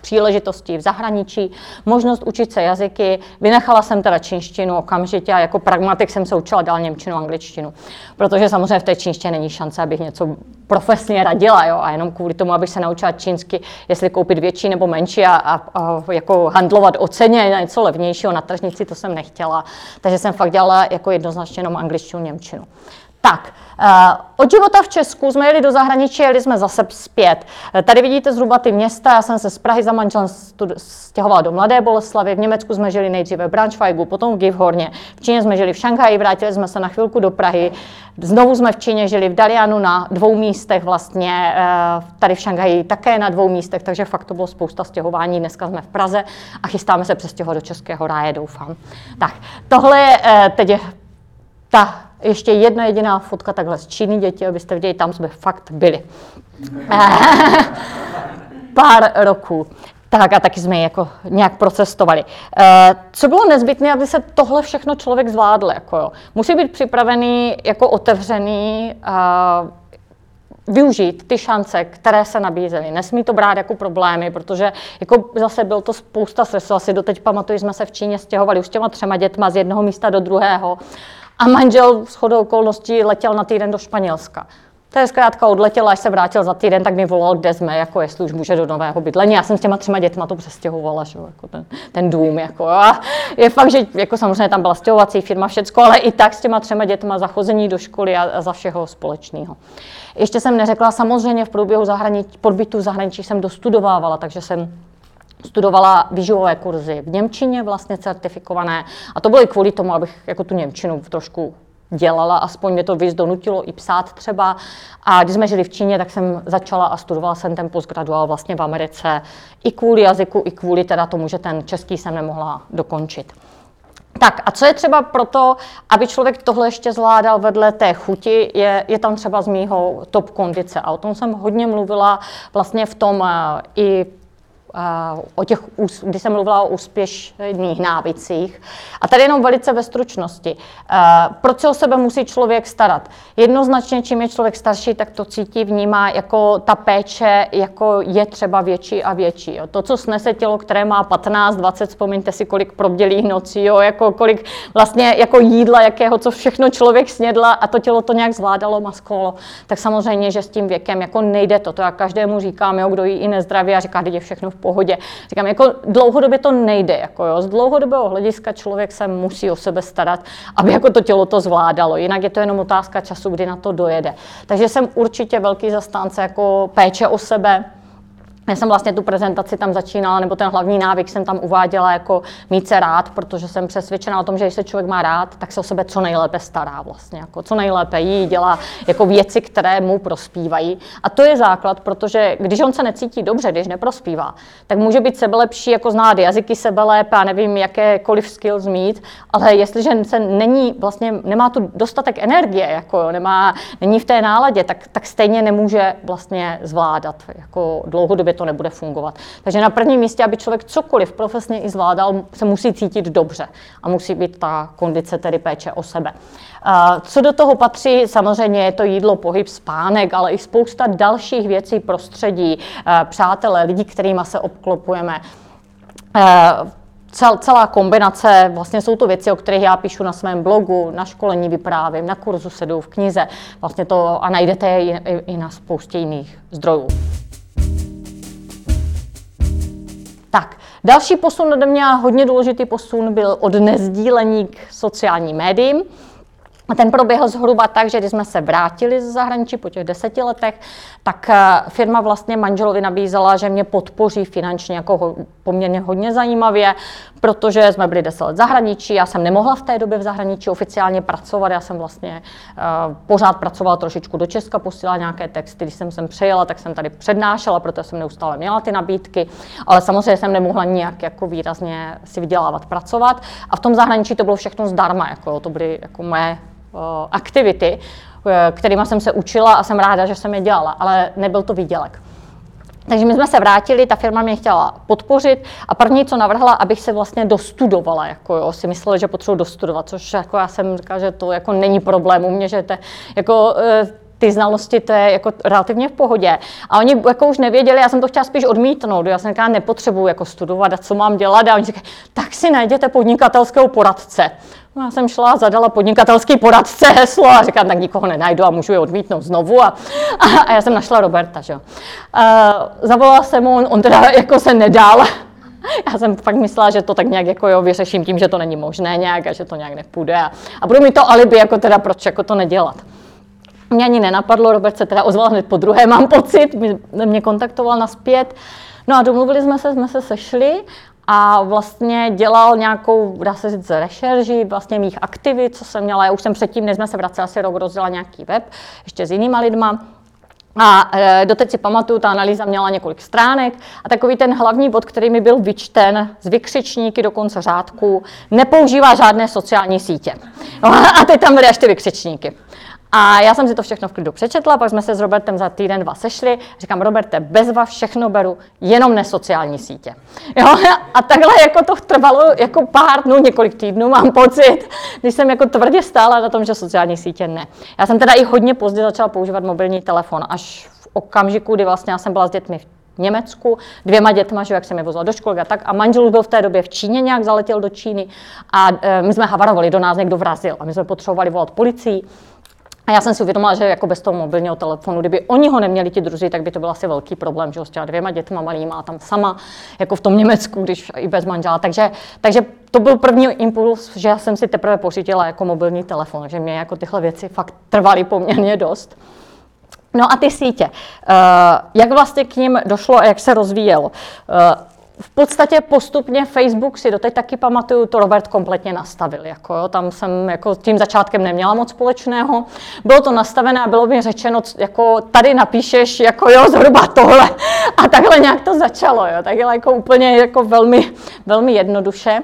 příležitosti v zahraničí, možnost učit se jazyky. Vynechala jsem teda čínštinu okamžitě a jako pragmatik jsem se učila dál němčinu, angličtinu, protože samozřejmě v té čínštině není šance, abych něco profesně radila, jo, a jenom kvůli tomu, abych se naučila čínsky, jestli koupit větší nebo menší a, a, a jako handlovat o ceně na něco levnějšího na tržnici, to jsem nechtěla. Takže jsem fakt dělala jako jednoznačně jenom angličtinu, němčinu. Tak, uh, od života v Česku jsme jeli do zahraničí, jeli jsme zase zpět. Tady vidíte zhruba ty města, já jsem se z Prahy za manželem stěhovala do Mladé Boleslavy, v Německu jsme žili nejdříve v Braunschweigu, potom v Givhorně, v Číně jsme žili v Šanghaji, vrátili jsme se na chvilku do Prahy, znovu jsme v Číně žili v Dalianu na dvou místech vlastně, uh, tady v Šanghaji také na dvou místech, takže fakt to bylo spousta stěhování, dneska jsme v Praze a chystáme se přestěhovat do Českého ráje, doufám. Tak, tohle teď je ta ještě jedna jediná fotka takhle z Číny děti, abyste viděli, tam jsme fakt byli. (laughs) Pár roků. Tak a taky jsme ji jako nějak procestovali. Eh, co bylo nezbytné, aby se tohle všechno člověk zvládl? Jako jo? Musí být připravený, jako otevřený, využít ty šance, které se nabízely. Nesmí to brát jako problémy, protože jako zase byl to spousta stresu. Asi doteď pamatuju, jsme se v Číně stěhovali už s těma třema dětma z jednoho místa do druhého a manžel s chodou okolností letěl na týden do Španělska. To je zkrátka odletěl, až se vrátil za týden, tak mi volal, kde jsme, jako jestli už může do nového bydlení. Já jsem s těma třema dětma to přestěhovala, že, jako ten, ten dům. Jako, a je fakt, že jako samozřejmě tam byla stěhovací firma, všecko, ale i tak s těma třema dětma zachození do školy a, a za všeho společného. Ještě jsem neřekla, samozřejmě v průběhu zahraničí, podbytu v zahraničí jsem dostudovávala, takže jsem studovala výživové kurzy v Němčině, vlastně certifikované. A to bylo i kvůli tomu, abych jako tu Němčinu trošku dělala, aspoň mě to víc donutilo i psát třeba. A když jsme žili v Číně, tak jsem začala a studovala jsem ten postgraduál vlastně v Americe i kvůli jazyku, i kvůli teda tomu, že ten český jsem nemohla dokončit. Tak a co je třeba pro to, aby člověk tohle ještě zvládal vedle té chuti, je, je tam třeba z mýho top kondice. A o tom jsem hodně mluvila vlastně v tom uh, i o těch, když jsem mluvila o úspěšných návicích. A tady jenom velice ve stručnosti. Proč se o sebe musí člověk starat? Jednoznačně, čím je člověk starší, tak to cítí, vnímá jako ta péče, jako je třeba větší a větší. Jo. To, co snese tělo, které má 15, 20, vzpomeňte si, kolik probdělých nocí, jo, jako kolik vlastně jako jídla, jakého, co všechno člověk snědla a to tělo to nějak zvládalo, maskolo, tak samozřejmě, že s tím věkem jako nejde to. To já každému říkám, jo, kdo jí i nezdravě a říká, že je všechno v pohodě. Říkám, jako dlouhodobě to nejde, jako jo, z dlouhodobého hlediska člověk se musí o sebe starat, aby jako to tělo to zvládalo, jinak je to jenom otázka času, kdy na to dojede. Takže jsem určitě velký zastánce jako péče o sebe, já jsem vlastně tu prezentaci tam začínala, nebo ten hlavní návyk jsem tam uváděla jako mít se rád, protože jsem přesvědčena o tom, že když se člověk má rád, tak se o sebe co nejlépe stará vlastně, jako co nejlépe jí, dělá jako věci, které mu prospívají. A to je základ, protože když on se necítí dobře, když neprospívá, tak může být sebelepší, jako znát jazyky sebelépe a nevím, jakékoliv skills mít, ale jestliže se není, vlastně nemá tu dostatek energie, jako nemá, není v té náladě, tak, tak stejně nemůže vlastně zvládat jako dlouhodobě to nebude fungovat. Takže na prvním místě, aby člověk cokoliv profesně i zvládal, se musí cítit dobře a musí být ta kondice, tedy péče o sebe. Co do toho patří, samozřejmě je to jídlo, pohyb, spánek, ale i spousta dalších věcí, prostředí, přátelé, lidi, kterými se obklopujeme cel, celá kombinace, vlastně jsou to věci, o kterých já píšu na svém blogu, na školení vyprávím, na kurzu sedu, v knize, vlastně to a najdete je i na spoustě jiných zdrojů. Tak, další posun ode mě, hodně důležitý posun, byl od nezdílení k sociálním médiím. A ten proběhl zhruba tak, že když jsme se vrátili ze zahraničí po těch deseti letech, tak eh, firma vlastně manželovi nabízela, že mě podpoří finančně jako poměrně hodně zajímavě, protože jsme byli deset let zahraničí, já jsem nemohla v té době v zahraničí oficiálně pracovat, já jsem vlastně uh, pořád pracovala trošičku do Česka, posílala nějaké texty, když jsem sem přejela, tak jsem tady přednášela, protože jsem neustále měla ty nabídky, ale samozřejmě jsem nemohla nijak jako výrazně si vydělávat, pracovat. A v tom zahraničí to bylo všechno zdarma, jako, to byly jako moje aktivity, eh, kterými jsem se učila a jsem ráda, že jsem je dělala, ale nebyl to výdělek. Takže my jsme se vrátili, ta firma mě chtěla podpořit a první, co navrhla, abych se vlastně dostudovala, jako jo, si myslela, že potřebuji dostudovat, což jako já jsem říkala, že to jako není problém u mě, že to jako eh, ty znalosti, to je jako relativně v pohodě. A oni jako už nevěděli, já jsem to chtěla spíš odmítnout, já jsem říkala, nepotřebuji jako studovat a co mám dělat a oni říkají, tak si najděte podnikatelského poradce. No, já jsem šla, zadala podnikatelský poradce heslo a říkám, tak nikoho nenajdu a můžu je odmítnout znovu. A, a, (laughs) a já jsem našla Roberta, že jo. Uh, zavolala jsem mu, on, on teda jako se nedal. (laughs) Já jsem fakt myslela, že to tak nějak jako jo, vyřeším tím, že to není možné nějak a že to nějak nepůjde. A, a budu mi to alibi, jako teda proč jako to nedělat. Mě ani nenapadlo, Robert se teda ozval hned po druhé, mám pocit, mě, mě kontaktoval naspět. No a domluvili jsme se, jsme se sešli a vlastně dělal nějakou, dá se říct, rešerži vlastně mých aktivit, co jsem měla. Já už jsem předtím, než jsme se vraceli asi rok, rozdělala nějaký web, ještě s jinýma lidma. A e, doteď si pamatuju, ta analýza měla několik stránek a takový ten hlavní bod, který mi byl vyčten z vykřičníky do konce řádku, nepoužívá žádné sociální sítě. (laughs) A teď tam byly až ty vykřičníky. A já jsem si to všechno v klidu přečetla, pak jsme se s Robertem za týden, dva sešli. Říkám, Roberte, bez vás všechno beru, jenom nesociální sítě. Jo? A takhle jako to trvalo jako pár dnů, několik týdnů, mám pocit, když jsem jako tvrdě stála na tom, že sociální sítě ne. Já jsem teda i hodně pozdě začala používat mobilní telefon, až v okamžiku, kdy vlastně já jsem byla s dětmi v Německu, dvěma dětma, že jak jsem je vozila do školy a tak. A manžel byl v té době v Číně nějak, zaletěl do Číny a e, my jsme havarovali, do nás někdo vrazil a my jsme potřebovali volat policii. A já jsem si uvědomila, že jako bez toho mobilního telefonu, kdyby oni ho neměli ti druzí, tak by to byl asi velký problém, že s těma dvěma dětma malýma a tam sama, jako v tom Německu, když i bez manžela. Takže, takže to byl první impuls, že jsem si teprve pořídila jako mobilní telefon, že mě jako tyhle věci fakt trvaly poměrně dost. No a ty sítě. Uh, jak vlastně k ním došlo a jak se rozvíjelo? V podstatě postupně Facebook si doteď taky pamatuju, to Robert kompletně nastavil. Jako jo, tam jsem jako tím začátkem neměla moc společného. Bylo to nastavené a bylo mi řečeno, jako tady napíšeš jako jo, zhruba tohle. A takhle nějak to začalo. Jo, takhle jako úplně jako velmi, velmi jednoduše.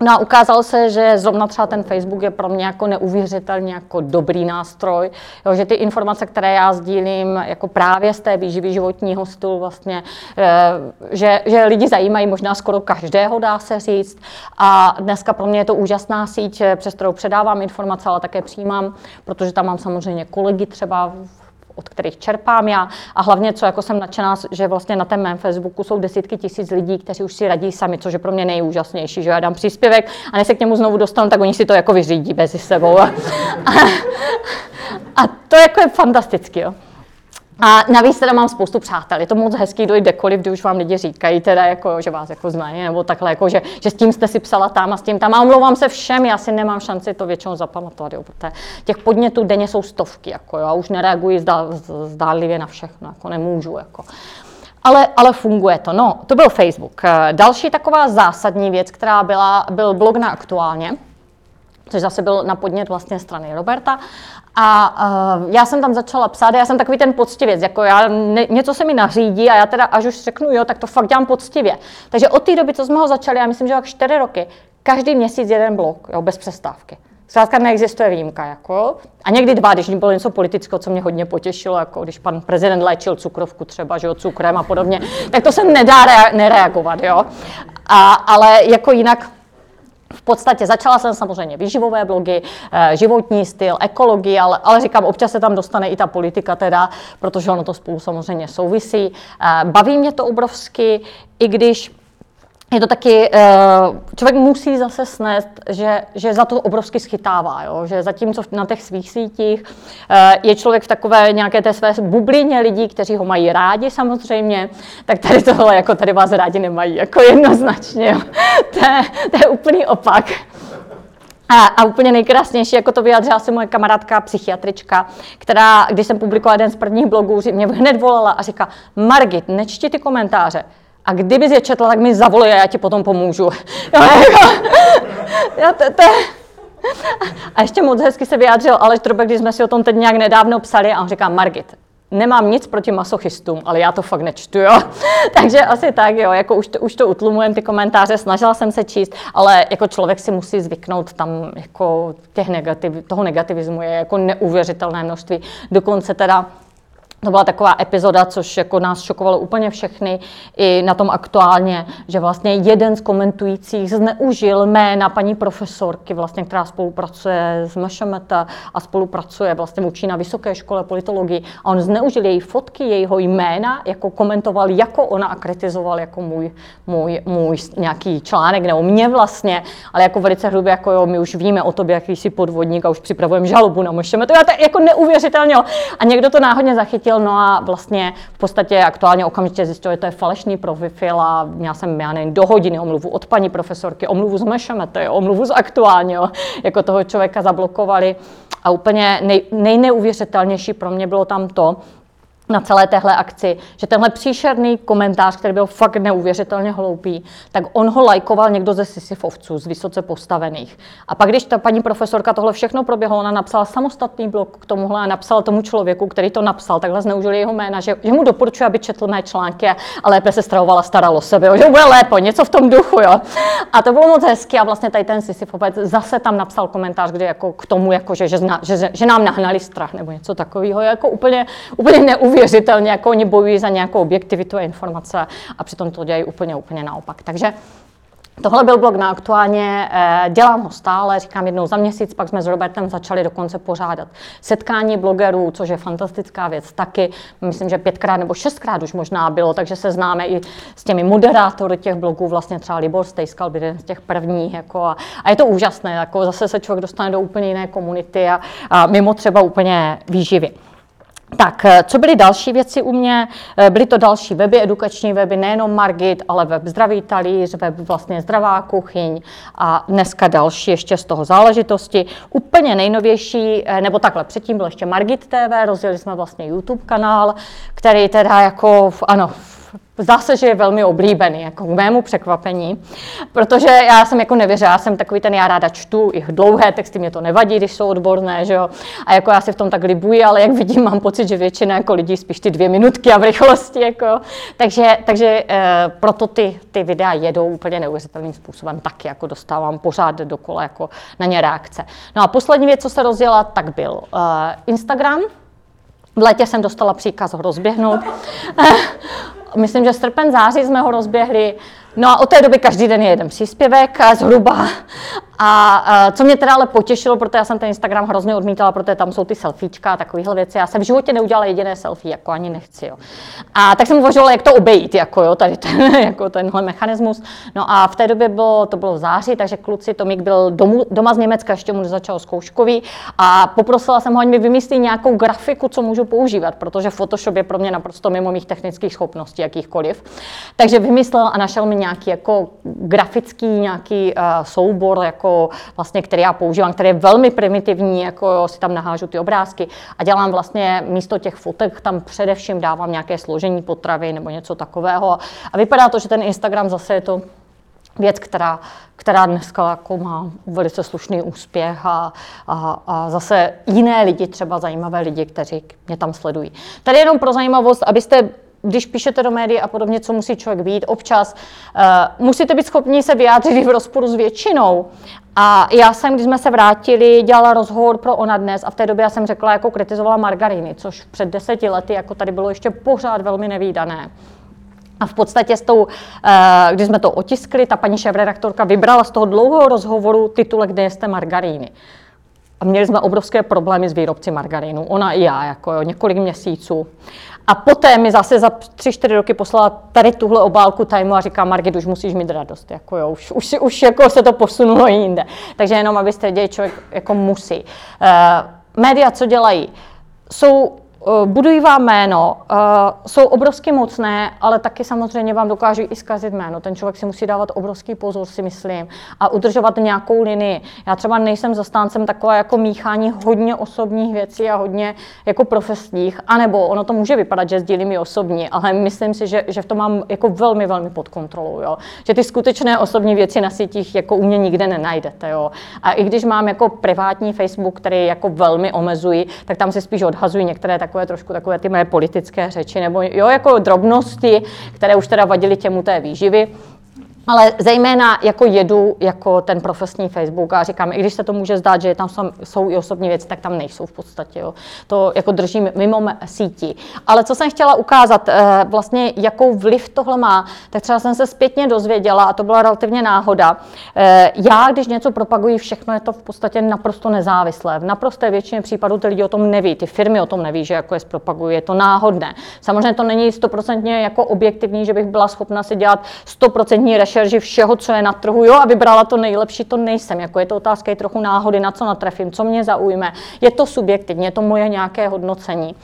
No a ukázalo se, že zrovna třeba ten Facebook je pro mě jako neuvěřitelně jako dobrý nástroj, jo, že ty informace, které já sdílím jako právě z té výživy životního stylu vlastně, eh, že, že lidi zajímají možná skoro každého, dá se říct. A dneska pro mě je to úžasná síť, eh, přes kterou předávám informace, ale také přijímám, protože tam mám samozřejmě kolegy třeba od kterých čerpám já. A hlavně, co jako jsem nadšená, že vlastně na tom mém Facebooku jsou desítky tisíc lidí, kteří už si radí sami, což je pro mě nejúžasnější, že já dám příspěvek a než se k němu znovu dostanu, tak oni si to jako vyřídí mezi sebou. A, (laughs) a, a to jako je fantastický. Jo. A navíc teda mám spoustu přátel. Je to moc hezký dojít kdekoliv, když už vám lidi říkají, teda jako, že vás jako znají, nebo takhle, jako, že, že, s tím jste si psala tam a s tím tam. A omlouvám se všem, já si nemám šanci to většinou zapamatovat, jo, protože těch podnětů denně jsou stovky, jako, jo, a už nereaguji zdá, zdálivě na všechno, jako nemůžu. Jako. Ale, ale funguje to. No, to byl Facebook. Další taková zásadní věc, která byla, byl blog na aktuálně, což zase byl na podnět vlastně strany Roberta. A uh, já jsem tam začala psát, já jsem takový ten poctivěc, jako já, ne, něco se mi nařídí a já teda až už řeknu jo, tak to fakt dělám poctivě. Takže od té doby, co jsme ho začali, já myslím, že tak čtyři roky, každý měsíc jeden blok, jo, bez přestávky. Zkrátka neexistuje výjimka. Jako. A někdy dva, když bylo něco politického, co mě hodně potěšilo, jako když pan prezident léčil cukrovku třeba, že jo, cukrem a podobně, tak to se nedá rea- nereagovat. Jo. A, ale jako jinak v podstatě začala jsem samozřejmě výživové blogy, eh, životní styl, ekologii, ale, ale říkám, občas se tam dostane i ta politika teda, protože ono to spolu samozřejmě souvisí. Eh, baví mě to obrovsky, i když je to taky, eh, člověk musí zase snést, že, že za to obrovsky schytává, jo? že zatímco na těch svých sítích je člověk v takové nějaké té své bublině lidí, kteří ho mají rádi samozřejmě, tak tady tohle, jako tady vás rádi nemají, jako jednoznačně. Jo? (laughs) To, je, to je úplný opak. A, a úplně nejkrásnější, jako to vyjádřila si moje kamarádka, psychiatrička, která, když jsem publikovala jeden z prvních blogů, mě hned volala a říká, Margit, nečti ty komentáře. A kdyby je četla, tak mi zavolej a já ti potom pomůžu. (laughs) já, to, to, a ještě moc hezky se vyjádřil Aleš Drobek, když jsme si o tom teď nějak nedávno psali a on říká, Margit, nemám nic proti masochistům, ale já to fakt nečtu, jo. (laughs) Takže asi tak, jo, jako už to, už to utlumujem ty komentáře, snažila jsem se číst, ale jako člověk si musí zvyknout tam jako těch negativ, toho negativismu je jako neuvěřitelné množství. Dokonce teda to byla taková epizoda, což jako nás šokovalo úplně všechny, i na tom aktuálně, že vlastně jeden z komentujících zneužil jména paní profesorky, vlastně, která spolupracuje s MŠMT a spolupracuje, vlastně učí na vysoké škole politologii. A on zneužil její fotky, jejího jména, jako komentoval jako ona a kritizoval jako můj, můj, můj nějaký článek, nebo mě vlastně, ale jako velice hrubě, jako jo, my už víme o tobě, jaký jsi podvodník a už připravujeme žalobu na MŠMT. To je jako neuvěřitelně. A někdo to náhodně zachytil zjistil, no a vlastně v podstatě aktuálně okamžitě zjistil, že to je falešný profil a měla jsem, já nevím, do hodiny omluvu od paní profesorky, omluvu z MŠMT, omluvu z aktuálně, jo, (laughs) jako toho člověka zablokovali. A úplně nej, nejneuvěřitelnější pro mě bylo tam to, na celé téhle akci, že tenhle příšerný komentář, který byl fakt neuvěřitelně hloupý, tak on ho lajkoval někdo ze Sisyfovců, z vysoce postavených. A pak, když ta paní profesorka tohle všechno proběhlo, ona napsala samostatný blog k tomuhle a napsala tomu člověku, který to napsal, takhle zneužili jeho jména, že, že mu doporučuje, aby četl mé články a lépe se stravovala, staralo sebe, jo, že bude lépe, něco v tom duchu. Jo. A to bylo moc hezky a vlastně tady ten Sisyfovec zase tam napsal komentář, kde jako k tomu, jako, že, že, že, že, nám nahnali strach nebo něco takového, jako úplně, úplně neuvěřitelné neuvěřitelně, jako oni bojují za nějakou objektivitu a informace a přitom to dělají úplně, úplně naopak. Takže Tohle byl blog na aktuálně, eh, dělám ho stále, říkám jednou za měsíc, pak jsme s Robertem začali dokonce pořádat setkání blogerů, což je fantastická věc taky. Myslím, že pětkrát nebo šestkrát už možná bylo, takže se známe i s těmi moderátory těch blogů, vlastně třeba Libor Stejskal byl jeden z těch prvních. Jako a, a, je to úžasné, jako zase se člověk dostane do úplně jiné komunity a, a mimo třeba úplně výživy. Tak, eh, co byly další věci u mě? Eh, byly to další weby, edukační weby, nejenom Margit, ale web Zdravý talíř, web vlastně Zdravá kuchyň a dneska další ještě z toho záležitosti. Úplně nejnovější, eh, nebo takhle, předtím byl ještě Margit TV, rozjeli jsme vlastně YouTube kanál, který teda jako, ano, Zdá se, že je velmi oblíbený, jako k mému překvapení, protože já jsem jako nevěřila, já jsem takový ten, já ráda čtu i dlouhé texty, mě to nevadí, když jsou odborné, že jo, a jako já si v tom tak libuji, ale jak vidím, mám pocit, že většina jako lidí spíš ty dvě minutky a v rychlosti, jako, takže, takže e, proto ty, ty videa jedou úplně neuvěřitelným způsobem, taky jako dostávám pořád dokola jako na ně reakce. No a poslední věc, co se rozjela, tak byl uh, Instagram, v létě jsem dostala příkaz ho rozběhnout. (laughs) Myslím, že srpen, září jsme ho rozběhli. No a od té doby každý den je jeden příspěvek zhruba. A, a co mě teda ale potěšilo, protože já jsem ten Instagram hrozně odmítala, protože tam jsou ty selfiečka a takovéhle věci. Já jsem v životě neudělala jediné selfie, jako ani nechci. Jo. A tak jsem uvažovala, jak to obejít, jako, jo, tady ten, (laughs) jako tenhle mechanismus. No a v té době bylo, to bylo v září, takže kluci, Tomík byl domů, doma z Německa, ještě mu začal zkouškový a poprosila jsem ho, ať mi vymyslí nějakou grafiku, co můžu používat, protože Photoshop je pro mě naprosto mimo mých technických schopností, jakýchkoliv. Takže vymyslel a našel mi nějaký jako grafický nějaký uh, soubor, jako vlastně, který já používám, který je velmi primitivní, jako si tam nahážu ty obrázky a dělám vlastně místo těch fotek, tam především dávám nějaké složení potravy nebo něco takového. A vypadá to, že ten Instagram zase je to věc, která, která dneska jako má velice slušný úspěch a, a, a zase jiné lidi, třeba zajímavé lidi, kteří mě tam sledují. Tady jenom pro zajímavost, abyste když píšete do médií a podobně, co musí člověk být, občas uh, musíte být schopni se vyjádřit v rozporu s většinou. A já jsem, když jsme se vrátili, dělala rozhovor pro Ona dnes a v té době já jsem řekla, jako kritizovala margariny, což před deseti lety jako tady bylo ještě pořád velmi nevýdané. A v podstatě s tou, eh, když jsme to otiskli, ta paní šéf-redaktorka vybrala z toho dlouhého rozhovoru titulek, kde jste margaríny. A měli jsme obrovské problémy s výrobci margarínu, ona i já, jako jo, několik měsíců. A poté mi zase za tři, čtyři roky poslala tady tuhle obálku Timeu a říká, Margit, už musíš mít radost, jako jo, už, už, už jako se to posunulo jinde. Takže jenom, abyste věděli, člověk jako musí. Uh, média, co dělají? Jsou budují vám jméno, uh, jsou obrovsky mocné, ale taky samozřejmě vám dokáží i zkazit jméno. Ten člověk si musí dávat obrovský pozor, si myslím, a udržovat nějakou linii. Já třeba nejsem zastáncem takové jako míchání hodně osobních věcí a hodně jako profesních, anebo ono to může vypadat, že sdílím i osobní, ale myslím si, že, že v tom mám jako velmi, velmi pod kontrolou, jo. Že ty skutečné osobní věci na sítích jako u mě nikde nenajdete, jo. A i když mám jako privátní Facebook, který jako velmi omezují, tak tam se spíš odhazují některé takové trošku takové ty mé politické řeči, nebo jo, jako drobnosti, které už teda vadily těmu té výživy. Ale zejména jako jedu jako ten profesní Facebook a říkám, i když se to může zdát, že tam jsou i osobní věci, tak tam nejsou v podstatě. Jo. To jako držím mimo síti. Ale co jsem chtěla ukázat, eh, vlastně jakou vliv tohle má, tak třeba jsem se zpětně dozvěděla, a to byla relativně náhoda. Eh, já, když něco propaguji, všechno je to v podstatě naprosto nezávislé. V naprosté většině případů ty lidi o tom neví, ty firmy o tom neví, že jako je propagují, je to náhodné. Samozřejmě to není stoprocentně jako objektivní, že bych byla schopna si dělat stoprocentní rešerži všeho, co je na trhu, jo, a vybrala to nejlepší, to nejsem. Jako je to otázka je trochu náhody, na co natrefím, co mě zaujme. Je to subjektivně, je to moje nějaké hodnocení.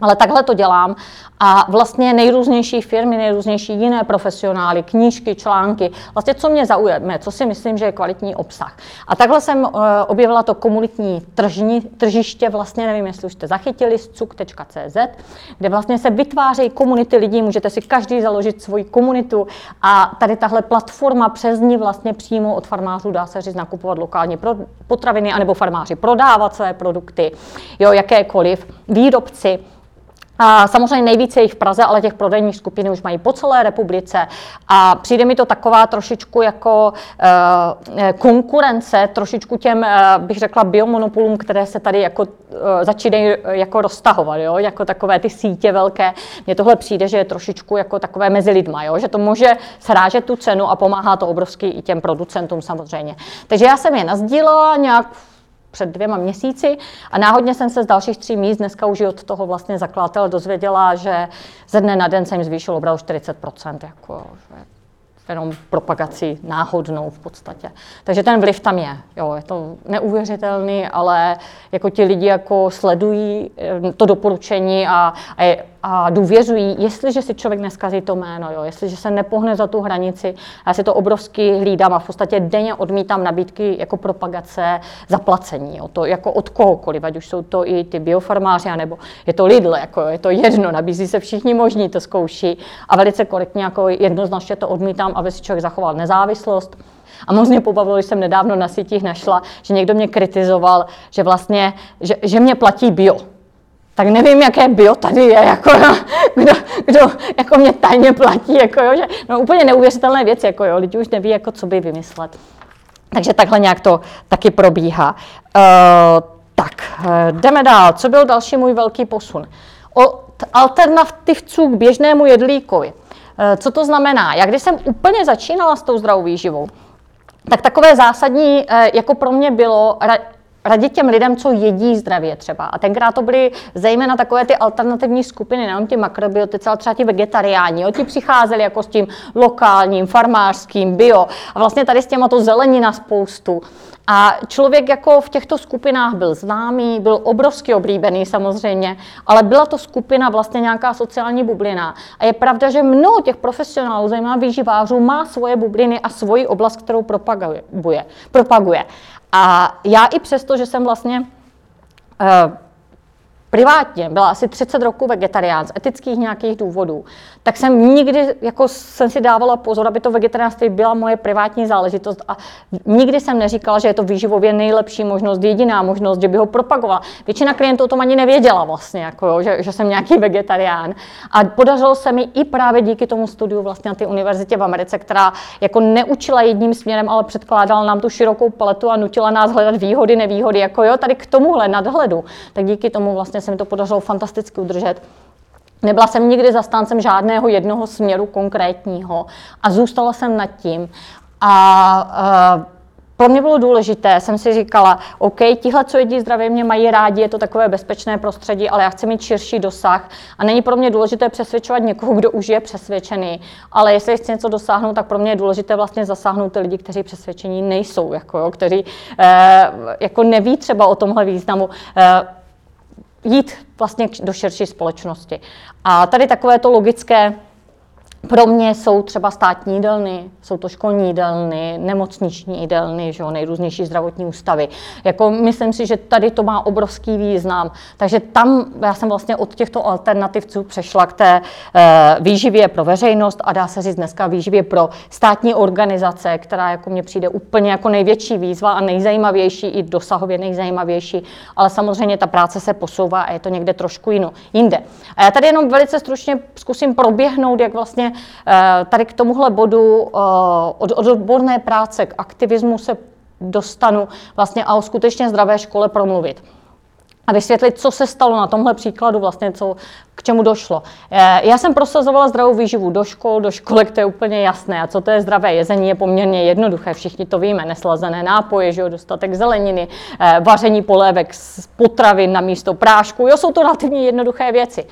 Ale takhle to dělám. A vlastně nejrůznější firmy, nejrůznější jiné profesionály, knížky, články, vlastně co mě zaujme, co si myslím, že je kvalitní obsah. A takhle jsem uh, objevila to komunitní tržní, tržiště, vlastně nevím, jestli už jste zachytili, cuk.cz, kde vlastně se vytvářejí komunity lidí, můžete si každý založit svoji komunitu. A tady tahle platforma přes ní vlastně přímo od farmářů dá se říct nakupovat lokální potraviny, anebo farmáři prodávat své produkty, jo, jakékoliv výrobci, a samozřejmě nejvíce jich v Praze, ale těch prodejních skupin už mají po celé republice. A přijde mi to taková trošičku jako uh, konkurence, trošičku těm, uh, bych řekla, biomonopolům, které se tady jako uh, začínají jako roztahovat, jo? jako takové ty sítě velké. Mně tohle přijde, že je trošičku jako takové mezi lidma, jo? že to může srážet tu cenu a pomáhá to obrovsky i těm producentům samozřejmě. Takže já jsem je nazdílela nějak před dvěma měsíci a náhodně jsem se z dalších tří míst, dneska už od toho vlastně zakladatel dozvěděla, že ze dne na den se jim zvýšil obrat o 40%, jako, že jenom propagaci náhodnou v podstatě. Takže ten vliv tam je. Jo, je to neuvěřitelný, ale jako ti lidi jako sledují eh, to doporučení a, a, je, a důvěřují, jestliže si člověk neskazí to jméno, jo, jestliže se nepohne za tu hranici, já si to obrovsky hlídám a v podstatě denně odmítám nabídky jako propagace zaplacení, jo, to jako od kohokoliv, ať už jsou to i ty biofarmáři, nebo je to Lidl, jako je to jedno, nabízí se všichni možní, to zkouší. A velice korektně jako jednoznačně to odmítám, aby si člověk zachoval nezávislost. A moc mě pobavilo, když jsem nedávno na sítích našla, že někdo mě kritizoval, že vlastně, že, že mě platí bio tak nevím, jaké bio tady je, jako, kdo, kdo jako mě tajně platí, jako, jo, že, no úplně neuvěřitelné věci, jako jo, lidi už neví, jako, co by vymyslet. Takže takhle nějak to taky probíhá. Uh, tak, uh, jdeme dál. Co byl další můj velký posun? Od alternativců k běžnému jedlíkovi. Uh, co to znamená? Já když jsem úplně začínala s tou zdravou výživou, tak takové zásadní, jako pro mě bylo radit těm lidem, co jedí zdravě třeba. A tenkrát to byly zejména takové ty alternativní skupiny, nejenom ti makrobiotici, ale třeba ti vegetariáni. Ti přicházeli jako s tím lokálním, farmářským, bio. A vlastně tady s těma to zelenina spoustu. A člověk jako v těchto skupinách byl známý, byl obrovsky oblíbený samozřejmě, ale byla to skupina vlastně nějaká sociální bublina. A je pravda, že mnoho těch profesionálů, zejména výživářů, má svoje bubliny a svoji oblast, kterou propaguje. propaguje. A já i přesto, že jsem vlastně uh, privátně byla asi 30 roků vegetarián z etických nějakých důvodů, tak jsem nikdy jako jsem si dávala pozor, aby to vegetariánství byla moje privátní záležitost a nikdy jsem neříkala, že je to výživově nejlepší možnost, jediná možnost, že by ho propagovala. Většina klientů o tom ani nevěděla vlastně, jako jo, že, že jsem nějaký vegetarián. A podařilo se mi i právě díky tomu studiu vlastně na té univerzitě v Americe, která jako neučila jedním směrem, ale předkládala nám tu širokou paletu a nutila nás hledat výhody, nevýhody, jako jo, tady k tomuhle nadhledu. Tak díky tomu vlastně se mi to podařilo fantasticky udržet. Nebyla jsem nikdy zastáncem žádného jednoho směru konkrétního a zůstala jsem nad tím. A uh, pro mě bylo důležité, jsem si říkala, OK, tihle, co jedí zdravě, mě mají rádi, je to takové bezpečné prostředí, ale já chci mít širší dosah. A není pro mě důležité přesvědčovat někoho, kdo už je přesvědčený, ale jestli chci něco dosáhnout, tak pro mě je důležité vlastně zasáhnout ty lidi, kteří přesvědčení nejsou, jako, jo, kteří eh, jako neví třeba o tomhle významu. Eh, jít vlastně do širší společnosti. A tady takové to logické pro mě jsou třeba státní jídelny, jsou to školní jídelny, nemocniční jídelny, že jo, nejrůznější zdravotní ústavy. Jako myslím si, že tady to má obrovský význam. Takže tam já jsem vlastně od těchto alternativců přešla k té e, výživě pro veřejnost a dá se říct dneska výživě pro státní organizace, která jako mně přijde úplně jako největší výzva a nejzajímavější, i dosahově nejzajímavější, ale samozřejmě ta práce se posouvá a je to někde trošku jino, jinde. A já tady jenom velice stručně zkusím proběhnout, jak vlastně tady k tomuhle bodu eh, od, od odborné práce k aktivismu se dostanu vlastně a o skutečně zdravé škole promluvit a vysvětlit, co se stalo na tomhle příkladu, vlastně co, k čemu došlo. Eh, já jsem prosazovala zdravou výživu do škol, do školek, to je úplně jasné. A co to je zdravé jezení, je poměrně jednoduché, všichni to víme. Neslazené nápoje, že jo, dostatek zeleniny, vaření polévek z potravin na místo prášku, jo, jsou to relativně jednoduché věci.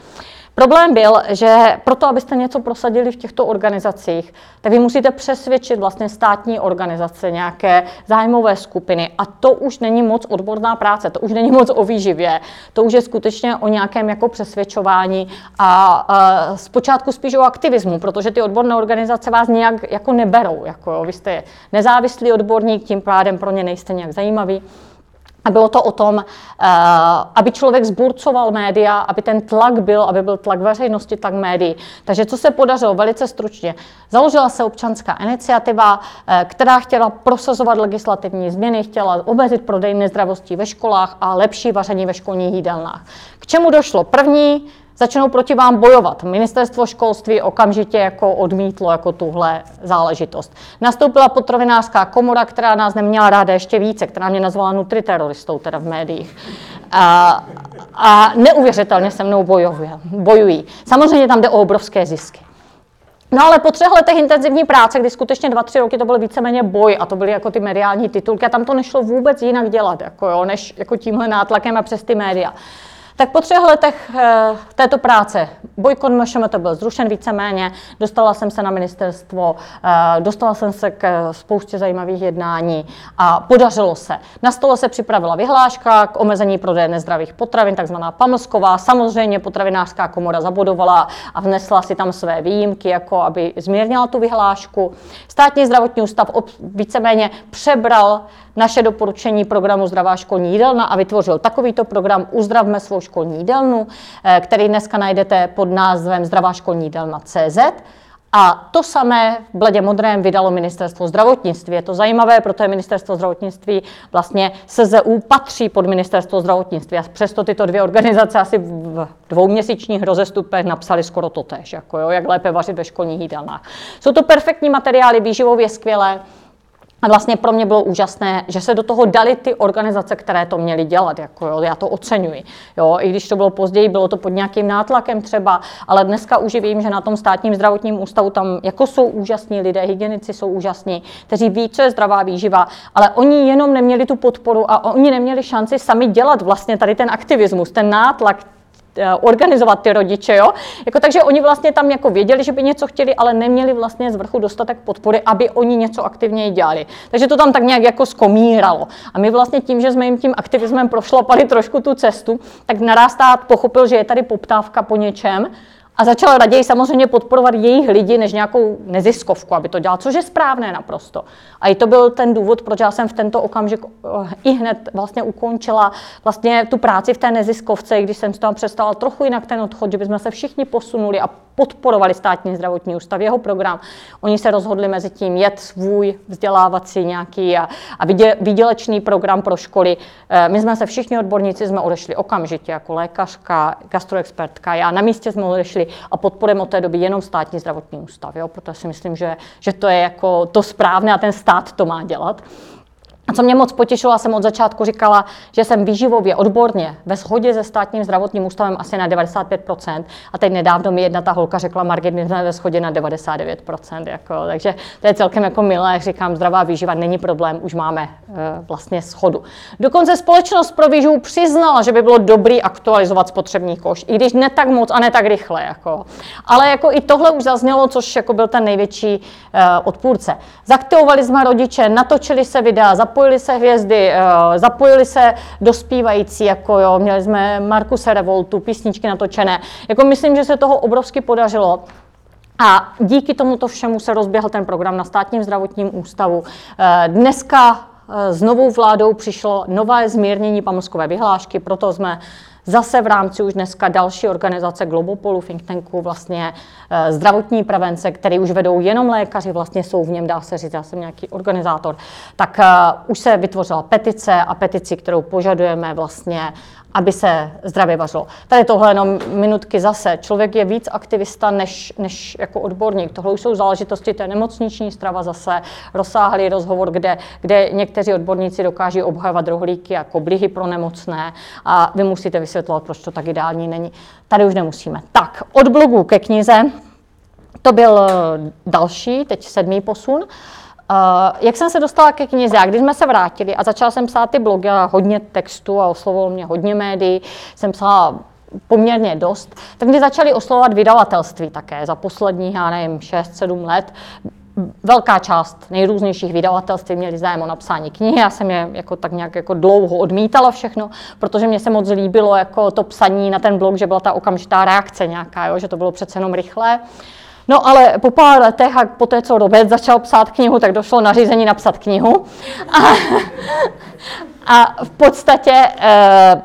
Problém byl, že proto, abyste něco prosadili v těchto organizacích, tak vy musíte přesvědčit vlastně státní organizace, nějaké zájmové skupiny. A to už není moc odborná práce, to už není moc o výživě, to už je skutečně o nějakém jako přesvědčování a, a zpočátku spíš o aktivismu, protože ty odborné organizace vás nějak jako neberou. Jako jo, vy jste nezávislý odborník, tím pádem pro ně nejste nějak zajímavý. A bylo to o tom, eh, aby člověk zburcoval média, aby ten tlak byl, aby byl tlak veřejnosti, tlak médií. Takže co se podařilo velice stručně? Založila se občanská iniciativa, eh, která chtěla prosazovat legislativní změny, chtěla omezit prodej nezdravostí ve školách a lepší vaření ve školních jídelnách. K čemu došlo? První začnou proti vám bojovat. Ministerstvo školství okamžitě jako odmítlo jako tuhle záležitost. Nastoupila potravinářská komora, která nás neměla ráda ještě více, která mě nazvala nutriteroristou teda v médiích. A, a neuvěřitelně se mnou bojuje, bojují. Samozřejmě tam jde o obrovské zisky. No ale po třech letech intenzivní práce, kdy skutečně dva, tři roky to byl víceméně boj a to byly jako ty mediální titulky a tam to nešlo vůbec jinak dělat, jako jo, než jako tímhle nátlakem a přes ty média. Tak po třech letech eh, této práce bojkot MŠMT byl zrušen víceméně, dostala jsem se na ministerstvo, eh, dostala jsem se k spoustě zajímavých jednání a podařilo se. Na stole se připravila vyhláška k omezení prodeje nezdravých potravin, takzvaná Pamlsková. Samozřejmě potravinářská komora zabudovala a vnesla si tam své výjimky, jako aby zmírnila tu vyhlášku. Státní zdravotní ústav víceméně přebral naše doporučení programu Zdravá školní jídelna a vytvořil takovýto program Uzdravme svou školní jídelnu, eh, který dneska najdete pod názvem Zdravá školní jídelna CZ. A to samé v bledě modrém vydalo ministerstvo zdravotnictví. Je to zajímavé, protože ministerstvo zdravotnictví vlastně SZU patří pod ministerstvo zdravotnictví. A přesto tyto dvě organizace asi v dvouměsíčních rozestupech napsali skoro to tež, jako jo, jak lépe vařit ve školních jídelnách. Jsou to perfektní materiály, výživově skvělé, a vlastně pro mě bylo úžasné, že se do toho dali ty organizace, které to měly dělat. Jako jo, já to oceňuji. Jo, I když to bylo později, bylo to pod nějakým nátlakem třeba, ale dneska už vím, že na tom státním zdravotním ústavu tam jako jsou úžasní lidé, hygienici jsou úžasní, kteří ví, co je zdravá výživa, ale oni jenom neměli tu podporu a oni neměli šanci sami dělat vlastně tady ten aktivismus, ten nátlak, organizovat ty rodiče, jo? Jako, takže oni vlastně tam jako věděli, že by něco chtěli, ale neměli vlastně z vrchu dostatek podpory, aby oni něco aktivněji dělali. Takže to tam tak nějak jako skomíralo. A my vlastně tím, že jsme jim tím aktivismem prošlapali trošku tu cestu, tak naraz pochopil, že je tady poptávka po něčem, a začal raději samozřejmě podporovat jejich lidi než nějakou neziskovku, aby to dělal, což je správné naprosto. A i to byl ten důvod, proč já jsem v tento okamžik eh, i hned vlastně ukončila vlastně tu práci v té neziskovce, když jsem toho přestala trochu jinak ten odchod, že bychom se všichni posunuli a podporovali státní zdravotní ústav, jeho program. Oni se rozhodli mezi tím jet svůj vzdělávací nějaký a, a výdělečný program pro školy. Eh, my jsme se všichni odborníci jsme odešli okamžitě jako lékařka, gastroexpertka, já na místě jsme odešli a podporujeme od té doby jenom státní zdravotní ústav, jo? protože si myslím, že, že to je jako to správné a ten stát to má dělat. A co mě moc potěšilo, já jsem od začátku říkala, že jsem výživově odborně ve shodě se státním zdravotním ústavem asi na 95%. A teď nedávno mi jedna ta holka řekla, Margit, my jsme ve shodě na 99%. Jako, takže to je celkem jako milé, jak říkám, zdravá výživa není problém, už máme e, vlastně schodu. Dokonce společnost pro výživu přiznala, že by bylo dobrý aktualizovat spotřební koš, i když ne tak moc a ne tak rychle. Jako. Ale jako i tohle už zaznělo, což jako byl ten největší e, odpůrce. Zaktivovali jsme rodiče, natočili se videa, zapojili se hvězdy, uh, zapojili se dospívající, jako jo, měli jsme Markuse Revoltu, písničky natočené. Jako myslím, že se toho obrovsky podařilo. A díky tomuto všemu se rozběhl ten program na státním zdravotním ústavu. Dneska s novou vládou přišlo nové zmírnění pamlskové vyhlášky, proto jsme Zase v rámci už dneska další organizace Globopolu, think tanku, vlastně eh, zdravotní prevence, který už vedou jenom lékaři, vlastně jsou v něm, dá se říct, já jsem nějaký organizátor, tak uh, už se vytvořila petice a petici, kterou požadujeme vlastně, aby se zdravě vařilo. Tady tohle jenom minutky zase. Člověk je víc aktivista než, než jako odborník. Tohle už jsou záležitosti té nemocniční strava zase, rozsáhlý rozhovor, kde, kde někteří odborníci dokáží obhajovat rohlíky jako blihy pro nemocné a vy musíte vysvětlovat, proč to tak ideální není. Tady už nemusíme. Tak, od blogu ke knize. To byl další, teď sedmý posun. Uh, Uh, jak jsem se dostala ke knize, a když jsme se vrátili a začala jsem psát ty blogy a hodně textu a oslovilo mě hodně médií, jsem psala poměrně dost, tak mě začaly oslovovat vydavatelství také za posledních, já nevím, 6-7 let. Velká část nejrůznějších vydavatelství měli zájem o napsání knihy. Já jsem je jako tak nějak jako dlouho odmítala všechno, protože mě se moc líbilo jako to psaní na ten blog, že byla ta okamžitá reakce nějaká, jo, že to bylo přece jenom rychlé. Uh, No ale po pár letech a po té, co Robert začal psát knihu, tak došlo nařízení napsat knihu. A, a v podstatě eh,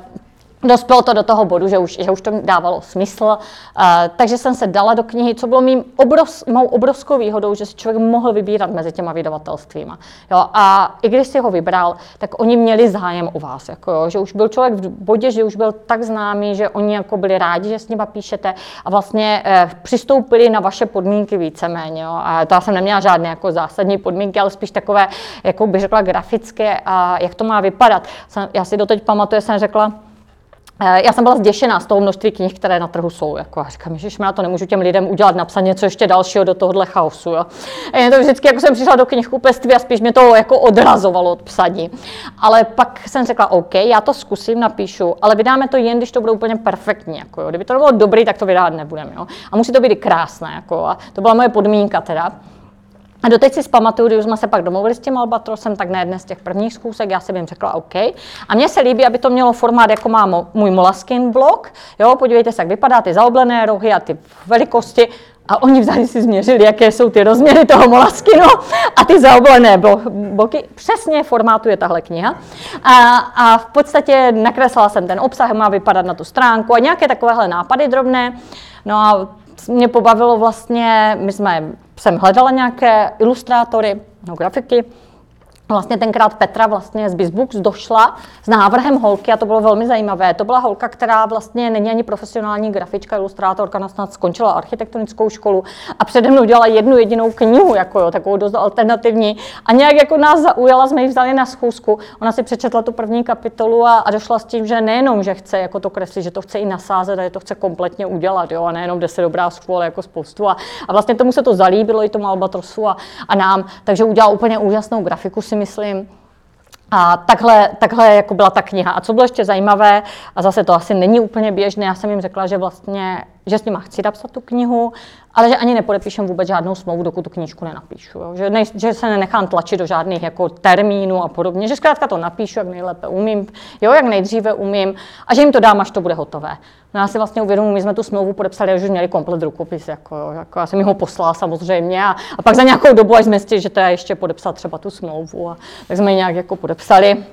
Dospělo to do toho bodu, že už, že už to dávalo smysl, uh, takže jsem se dala do knihy, co bylo mým obrov, mou obrovskou výhodou, že si člověk mohl vybírat mezi těma vydavatelstvíma. Jo, a i když si ho vybral, tak oni měli zájem o vás, jako jo, že už byl člověk v bodě, že už byl tak známý, že oni jako byli rádi, že s nima píšete a vlastně uh, přistoupili na vaše podmínky víceméně. Jo. A to já jsem neměla žádné jako zásadní podmínky, ale spíš takové, jako bych řekla, grafické a jak to má vypadat. Já si doteď pamatuju, jsem řekla, já jsem byla zděšená z toho množství knih, které na trhu jsou. Jako, a říkám, že já to nemůžu těm lidem udělat, napsat něco ještě dalšího do tohohle chaosu. Jo. A to vždycky, jako jsem přišla do knihkupectví a spíš mě to jako odrazovalo od psaní. Ale pak jsem řekla, OK, já to zkusím, napíšu, ale vydáme to jen, když to bude úplně perfektní. Jako, jo. Kdyby to bylo dobrý, tak to vydávat nebudeme. A musí to být krásné. Jako, a to byla moje podmínka teda. A doteď si zpamatuju, když jsme se pak domluvili s tím Albatrosem, tak na jedné z těch prvních zkoušek já jsem jim řekla OK. A mně se líbí, aby to mělo formát, jako má můj Molaskin blog. Jo, podívejte se, jak vypadá ty zaoblené rohy a ty velikosti. A oni vzali si změřili, jaké jsou ty rozměry toho Molaskinu a ty zaoblené bloky. Přesně formátuje tahle kniha. A, a v podstatě nakreslila jsem ten obsah, má vypadat na tu stránku a nějaké takovéhle nápady drobné. No a mě pobavilo vlastně, my jsme, jsem hledala nějaké ilustrátory, no, grafiky, Vlastně tenkrát Petra vlastně z Bizbooks došla s návrhem holky a to bylo velmi zajímavé. To byla holka, která vlastně není ani profesionální grafička, ilustrátorka, snad skončila architektonickou školu a přede mnou dělala jednu jedinou knihu, jako jo, takovou dost alternativní a nějak jako nás zaujala, jsme ji vzali na schůzku. Ona si přečetla tu první kapitolu a, a došla s tím, že nejenom, že chce jako to kreslit, že to chce i nasázet a že to chce kompletně udělat, jo, a nejenom deset obrázků, ale jako spoustu. A, a vlastně tomu se to zalíbilo i tomu Albatrosu a, a nám, takže udělal úplně úžasnou grafiku, si myslím. A takhle, takhle jako byla ta kniha. A co bylo ještě zajímavé, a zase to asi není úplně běžné, já jsem jim řekla, že vlastně, že s nima chci napsat tu knihu, ale že ani nepodepíšem vůbec žádnou smlouvu, dokud tu knížku nenapíšu. Jo? Že, ne, že se nenechám tlačit do žádných jako termínů a podobně, že zkrátka to napíšu, jak nejlépe umím, jo, jak nejdříve umím a že jim to dám, až to bude hotové. No já si vlastně uvědomuji, my jsme tu smlouvu podepsali, že už měli komplet rukopis, jako, jako já jsem ho poslala samozřejmě a, a pak za nějakou dobu, až jsme zjistili, že to je ještě podepsat třeba tu smlouvu, a, tak jsme ji nějak jako podepsali.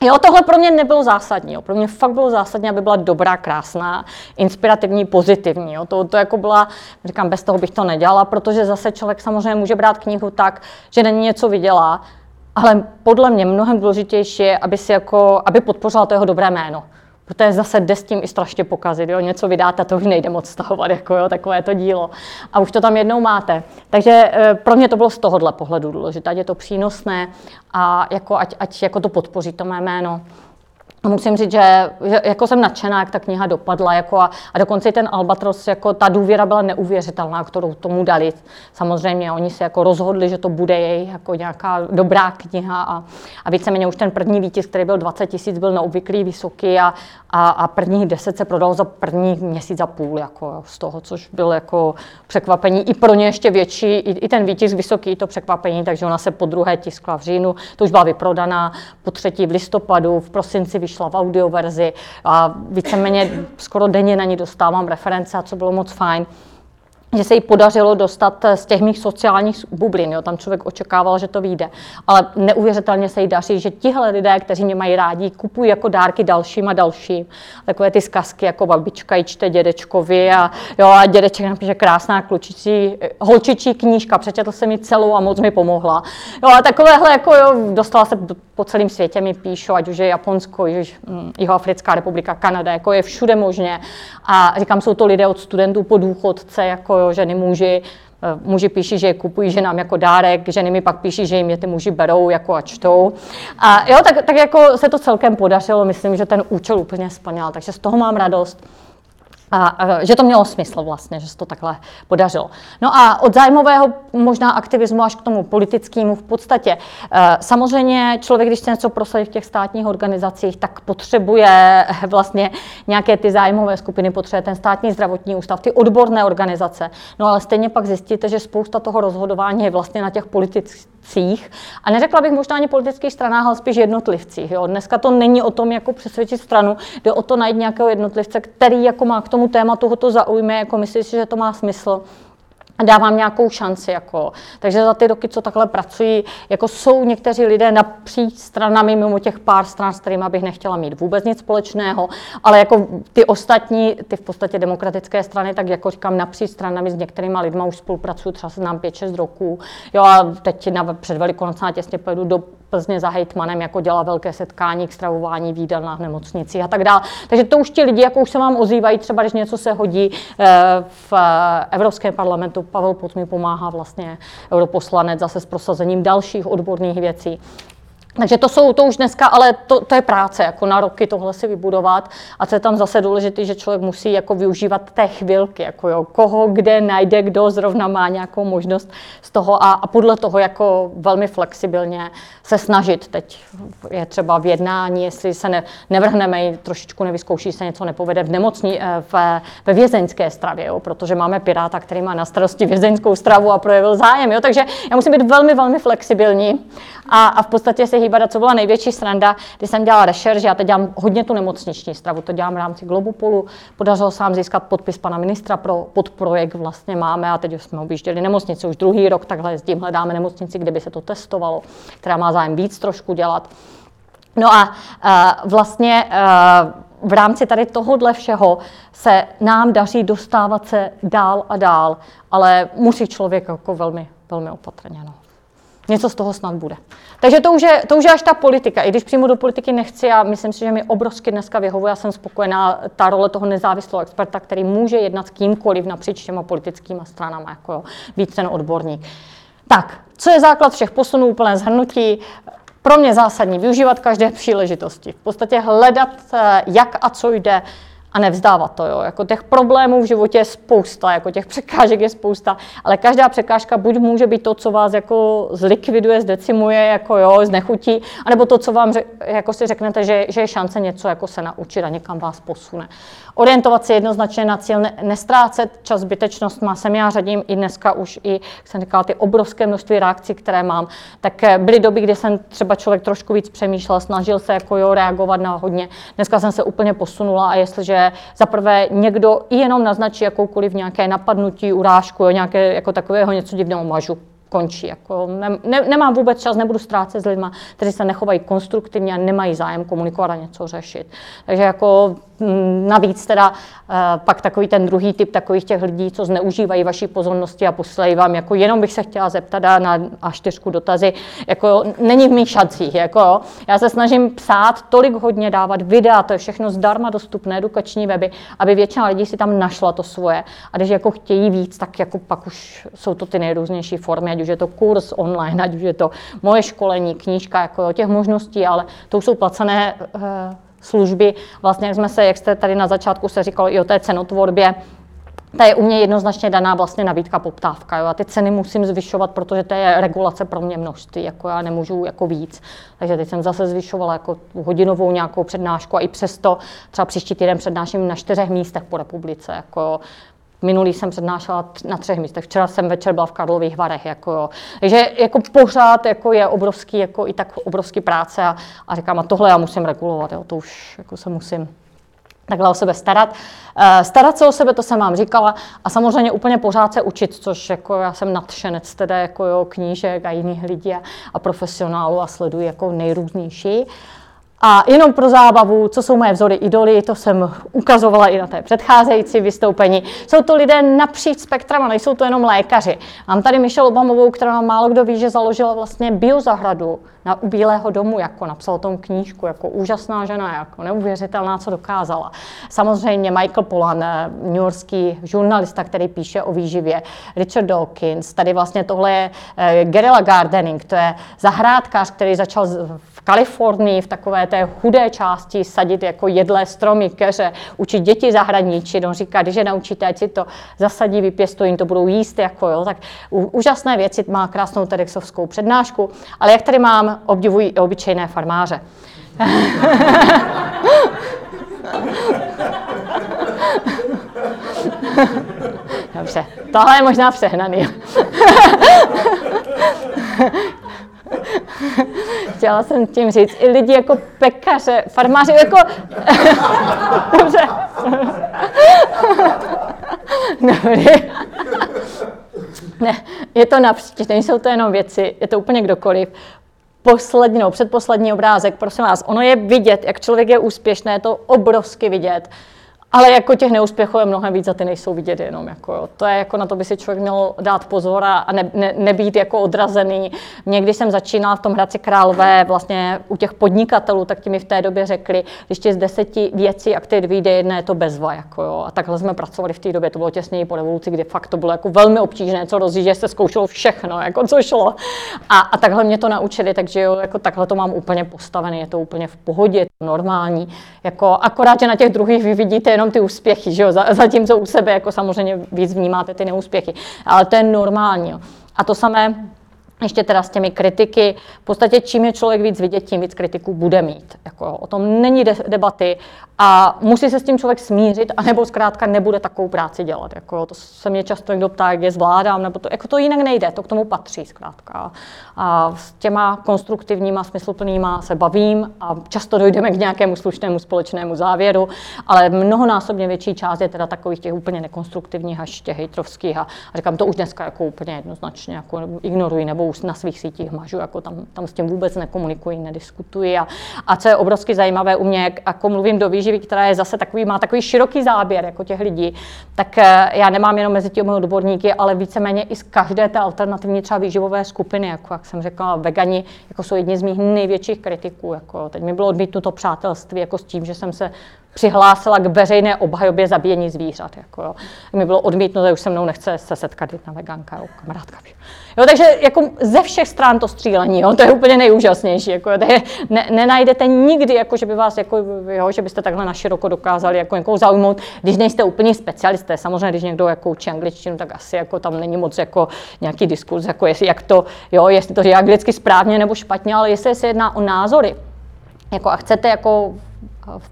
Jo, tohle pro mě nebylo zásadní. Jo. Pro mě fakt bylo zásadní, aby byla dobrá, krásná, inspirativní, pozitivní. Jo. To, to jako byla, říkám, bez toho bych to nedělala, protože zase člověk samozřejmě může brát knihu tak, že není něco vydělá, ale podle mě mnohem důležitější je, aby, si jako, aby podpořila to jeho dobré jméno protože zase jde s tím i strašně pokazit, jo? něco vydáte, to už nejde moc stahovat, jako jo, takové to dílo. A už to tam jednou máte. Takže e, pro mě to bylo z tohohle pohledu důležité, ať je to přínosné a jako, ať, ať jako to podpoří to mé jméno. A musím říct, že, že jako jsem nadšená, jak ta kniha dopadla. Jako a, a dokonce i ten Albatros, jako ta důvěra byla neuvěřitelná, kterou tomu dali. Samozřejmě oni se jako rozhodli, že to bude jej jako nějaká dobrá kniha a, a víceméně už ten první výtisk, který byl 20 tisíc, byl neobvyklý vysoký a, a, a prvních 10 se prodal za první měsíc a půl jako z toho, což bylo jako překvapení. I pro ně ještě větší, i, i ten výtisk vysoký, to překvapení, takže ona se po druhé tiskla v říjnu, to už byla vyprodaná, po třetí v listopadu, v prosinci vyšla v audioverzi a víceméně skoro denně na ní dostávám reference a co bylo moc fajn že se jí podařilo dostat z těch mých sociálních bublin. Jo. Tam člověk očekával, že to vyjde. Ale neuvěřitelně se jí daří, že tihle lidé, kteří mě mají rádi, kupují jako dárky dalším a dalším. Takové ty zkazky jako babička i čte dědečkovi a, jo, a dědeček napíše krásná klučičí, holčičí knížka, přečetl jsem mi celou a moc mi pomohla. Jo, a takovéhle, jako jo, dostala se po celém světě mi píšou, ať už je Japonsko, již, hm, Jihoafrická republika, Kanada, jako je všude možně. A říkám, jsou to lidé od studentů po důchodce, jako jo, ženy, muži, eh, Muži píší, že je kupují ženám jako dárek, ženy mi pak píší, že jim je ty muži berou jako a čtou. A jo, tak, tak jako se to celkem podařilo, myslím, že ten účel úplně splnil, takže z toho mám radost a, že to mělo smysl vlastně, že se to takhle podařilo. No a od zájmového možná aktivismu až k tomu politickému v podstatě. E, samozřejmě člověk, když chce něco prosadit v těch státních organizacích, tak potřebuje vlastně nějaké ty zájmové skupiny, potřebuje ten státní zdravotní ústav, ty odborné organizace. No ale stejně pak zjistíte, že spousta toho rozhodování je vlastně na těch politicích. A neřekla bych možná ani politických stranách, ale spíš jednotlivcích. Jo. Dneska to není o tom, jako přesvědčit stranu, jde o to najít nějakého jednotlivce, který jako má k tomu tématu to zaujme, jako myslíš si, že to má smysl, dávám nějakou šanci. Jako. Takže za ty roky, co takhle pracuji, jako jsou někteří lidé napříč stranami, mimo těch pár stran, s kterými bych nechtěla mít vůbec nic společného, ale jako ty ostatní, ty v podstatě demokratické strany, tak jako říkám, napříč stranami s některými lidmi už spolupracuju, třeba se znám 5-6 roků. Jo a teď na, před Velikonocná těsně pojedu do Plzně za hejtmanem, jako dělá velké setkání k stravování v jídelnách nemocnici a tak dále. Takže to už ti lidi, jako už se vám ozývají, třeba když něco se hodí eh, v eh, Evropském parlamentu, Pavel Pot mi pomáhá vlastně europoslanec zase s prosazením dalších odborných věcí. Takže to jsou to už dneska, ale to, to je práce, jako na roky tohle si vybudovat. A co je tam zase důležité, že člověk musí jako využívat té chvilky, jako jo, koho kde najde, kdo zrovna má nějakou možnost z toho a, a podle toho jako velmi flexibilně se snažit. Teď je třeba v jednání, jestli se ne, nevrhneme, trošičku nevyzkouší se něco nepovede v nemocní, eh, v, ve vězeňské stravě, jo, protože máme piráta, který má na starosti vězeňskou stravu a projevil zájem. Jo, takže já musím být velmi, velmi flexibilní a, a v podstatě se hýbat. A co byla největší sranda, když jsem dělala rešerš, já teď dělám hodně tu nemocniční stravu, to dělám v rámci Globopolu, podařilo se nám získat podpis pana ministra pro podprojekt vlastně máme a teď jsme objížděli nemocnici už druhý rok, takhle jezdím, hledáme nemocnici, kde by se to testovalo, která má zájem víc trošku dělat. No a uh, vlastně uh, v rámci tady tohohle všeho se nám daří dostávat se dál a dál, ale musí člověk jako velmi, velmi opatrně. No. Něco z toho snad bude. Takže to už, je, to už je až ta politika. I když přímo do politiky nechci, a myslím si, že mi obrovsky dneska vyhovuje, já jsem spokojená, ta role toho nezávislého experta, který může jednat s kýmkoliv napříč těma politickými stranami, jako jo, být ten odborník. Tak, co je základ všech posunů, úplné zhrnutí? Pro mě zásadní využívat každé příležitosti. V podstatě hledat, eh, jak a co jde, a nevzdávat to. Jo. Jako těch problémů v životě je spousta, jako těch překážek je spousta, ale každá překážka buď může být to, co vás jako zlikviduje, zdecimuje, jako jo, znechutí, anebo to, co vám jako si řeknete, že, že je šance něco jako se naučit a někam vás posune. Orientovat se jednoznačně na cíl, ne, nestrácet čas zbytečnost má sem já řadím i dneska už i, jak jsem říkala, ty obrovské množství reakcí, které mám, tak eh, byly doby, kdy jsem třeba člověk trošku víc přemýšlel, snažil se jako jo, reagovat na hodně. Dneska jsem se úplně posunula a jestliže za prvé někdo i jenom naznačí jakoukoliv nějaké napadnutí, urážku, jo, nějaké jako takového něco divného mažu končí. Jako ne, ne, nemám vůbec čas, nebudu ztrácet s lidmi, kteří se nechovají konstruktivně a nemají zájem komunikovat a něco řešit. Takže jako Mm, navíc teda eh, pak takový ten druhý typ takových těch lidí, co zneužívají vaší pozornosti a posílají vám, jako jenom bych se chtěla zeptat na a čtyřku dotazy, jako není v mých šancích, jako já se snažím psát tolik hodně, dávat videa, to je všechno zdarma dostupné, edukační weby, aby většina lidí si tam našla to svoje. A když jako chtějí víc, tak jako pak už jsou to ty nejrůznější formy, ať už je to kurz online, ať už je to moje školení, knížka, jako těch možností, ale to jsou placené uh, služby. Vlastně, jak jsme se, jak jste tady na začátku se říkal i o té cenotvorbě, ta je u mě jednoznačně daná vlastně nabídka poptávka. Jo. A ty ceny musím zvyšovat, protože to je regulace pro mě množství, jako já nemůžu jako víc. Takže teď jsem zase zvyšovala jako hodinovou nějakou přednášku a i přesto třeba příští týden přednáším na čtyřech místech po republice. Jako Minulý jsem přednášela na třech místech. Včera jsem večer byla v Karlových Varech. Jako jo. Takže jako pořád jako je obrovský, jako i tak obrovský práce a, a říkám, a tohle já musím regulovat. Jo. To už jako se musím takhle o sebe starat. Eh, starat se o sebe, to jsem vám říkala, a samozřejmě úplně pořád se učit, což jako já jsem nadšenec teda jako jo, knížek a jiných lidí a, a profesionálů a sleduji jako nejrůznější. A jenom pro zábavu, co jsou moje vzory idoly, to jsem ukazovala i na té předcházející vystoupení. Jsou to lidé napříč spektrama, nejsou to jenom lékaři. Mám tady Michelle Obamovou, která málo kdo ví, že založila vlastně biozahradu na u Bílého domu, jako napsala tom knížku, jako úžasná žena, jako neuvěřitelná, co dokázala. Samozřejmě Michael Pollan, eh, newyorský žurnalista, který píše o výživě, Richard Dawkins, tady vlastně tohle je uh, guerrilla gardening, to je zahrádkář, který začal Kalifornii, v takové té chudé části sadit jako jedlé stromy, keře, učit děti zahradničit. On říká, když je naučíte, ať si to zasadí, vypěstují, to budou jíst, jako jo, tak úžasné věci, má krásnou TEDxovskou přednášku, ale jak tady mám, obdivují i obyčejné farmáře. (laughs) Dobře, tohle je možná přehnaný. (laughs) Chtěla jsem tím říct, i lidi jako pekaře, farmáři jako... (laughs) Dobře. (laughs) Dobrý. Ne, je to napříč, nejsou to jenom věci, je to úplně kdokoliv. Poslední, no, předposlední obrázek, prosím vás, ono je vidět, jak člověk je úspěšný, je to obrovsky vidět. Ale jako těch neúspěchů je mnohem víc a ty nejsou vidět jenom. Jako, jo. To je jako na to by si člověk měl dát pozor a ne, ne, nebýt jako odrazený. Mě, když jsem začínala v tom Hradci Králové vlastně u těch podnikatelů, tak ti mi v té době řekli, když z deseti věcí aktivit vyjde jedna, je to bezva. Jako, jo. A takhle jsme pracovali v té době, to bylo těsněji po revoluci, kdy fakt to bylo jako velmi obtížné, co rozjíždět, se zkoušelo všechno, jako co šlo. A, a takhle mě to naučili, takže jo, jako takhle to mám úplně postavené, je to úplně v pohodě, normální. Jako, akorát, že na těch druhých vy vidíte jenom ty úspěchy, že jo? zatímco u sebe jako samozřejmě víc vnímáte ty neúspěchy. Ale to je normální. Jo? A to samé ještě teda s těmi kritiky. V podstatě čím je člověk víc vidět, tím víc kritiků bude mít. Jako, o tom není de- debaty a musí se s tím člověk smířit, anebo zkrátka nebude takovou práci dělat. Jako, to se mě často někdo ptá, jak je zvládám, nebo to, jako to jinak nejde, to k tomu patří zkrátka. A s těma konstruktivníma, smysluplnýma se bavím a často dojdeme k nějakému slušnému společnému závěru, ale mnohonásobně větší část je teda takových těch úplně nekonstruktivních až těch hejtrovských a, a říkám to už dneska jako úplně jednoznačně jako ignorují nebo už na svých sítích mažu, jako tam, tam s tím vůbec nekomunikuji, nediskutuji. A, a co je obrovsky zajímavé u mě, jako mluvím do výživy, která je zase takový, má takový široký záběr jako těch lidí, tak eh, já nemám jenom mezi těmi odborníky, ale víceméně i z každé té alternativní třeba výživové skupiny, jako jak jsem řekla, vegani jako jsou jedni z mých největších kritiků. Jako teď mi bylo odmítnuto přátelství jako s tím, že jsem se přihlásila k veřejné obhajobě zabíjení zvířat. Jako jo. Mi bylo odmítnuto, už se mnou nechce se setkat jedna veganka, jo, kamarádka. Jo, takže jako ze všech stran to střílení, jo, to je úplně nejúžasnější. Jako, je, ne, nenajdete nikdy, jako, že by vás, jako, jo, že byste takhle na široko dokázali jako, jako zaujmout, když nejste úplně specialisté. Samozřejmě, když někdo jako učí angličtinu, tak asi jako, tam není moc jako, nějaký diskurs, jako jestli, jak to, jo, jestli to je anglicky správně nebo špatně, ale jestli se jedná o názory, jako, a chcete jako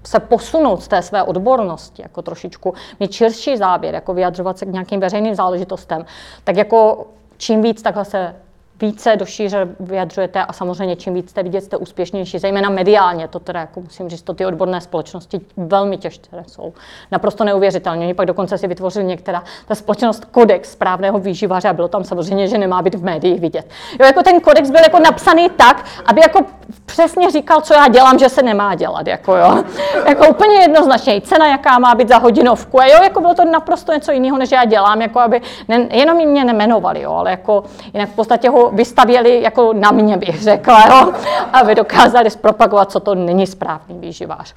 se posunout z té své odbornosti, jako trošičku mít širší záběr, jako vyjadřovat se k nějakým veřejným záležitostem, tak jako čím víc takhle se více do šíře vyjadřujete a samozřejmě čím víc jste vidět, jste úspěšnější, zejména mediálně, to teda jako musím říct, to ty odborné společnosti velmi těžké jsou. Naprosto neuvěřitelně. Oni pak dokonce si vytvořili některá ta společnost kodex správného výživaře a bylo tam samozřejmě, že nemá být v médiích vidět. Jo, jako ten kodex byl jako napsaný tak, aby jako přesně říkal, co já dělám, že se nemá dělat, jako jo. Jako úplně jednoznačně, cena, jaká má být za hodinovku, a jo, jako bylo to naprosto něco jiného, než já dělám, jako aby, ne, jenom mě nemenovali, jo, ale jako jinak v podstatě ho vystavěli jako na mě, bych řekla, jo, aby dokázali zpropagovat, co to není správný výživář.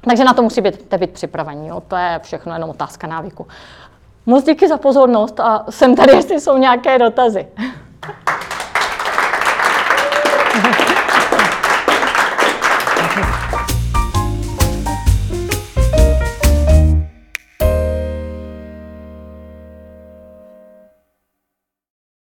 Takže na to musí být, být připravení, jo. to je všechno jenom otázka návyku. Moc díky za pozornost a jsem tady, jestli jsou nějaké dotazy.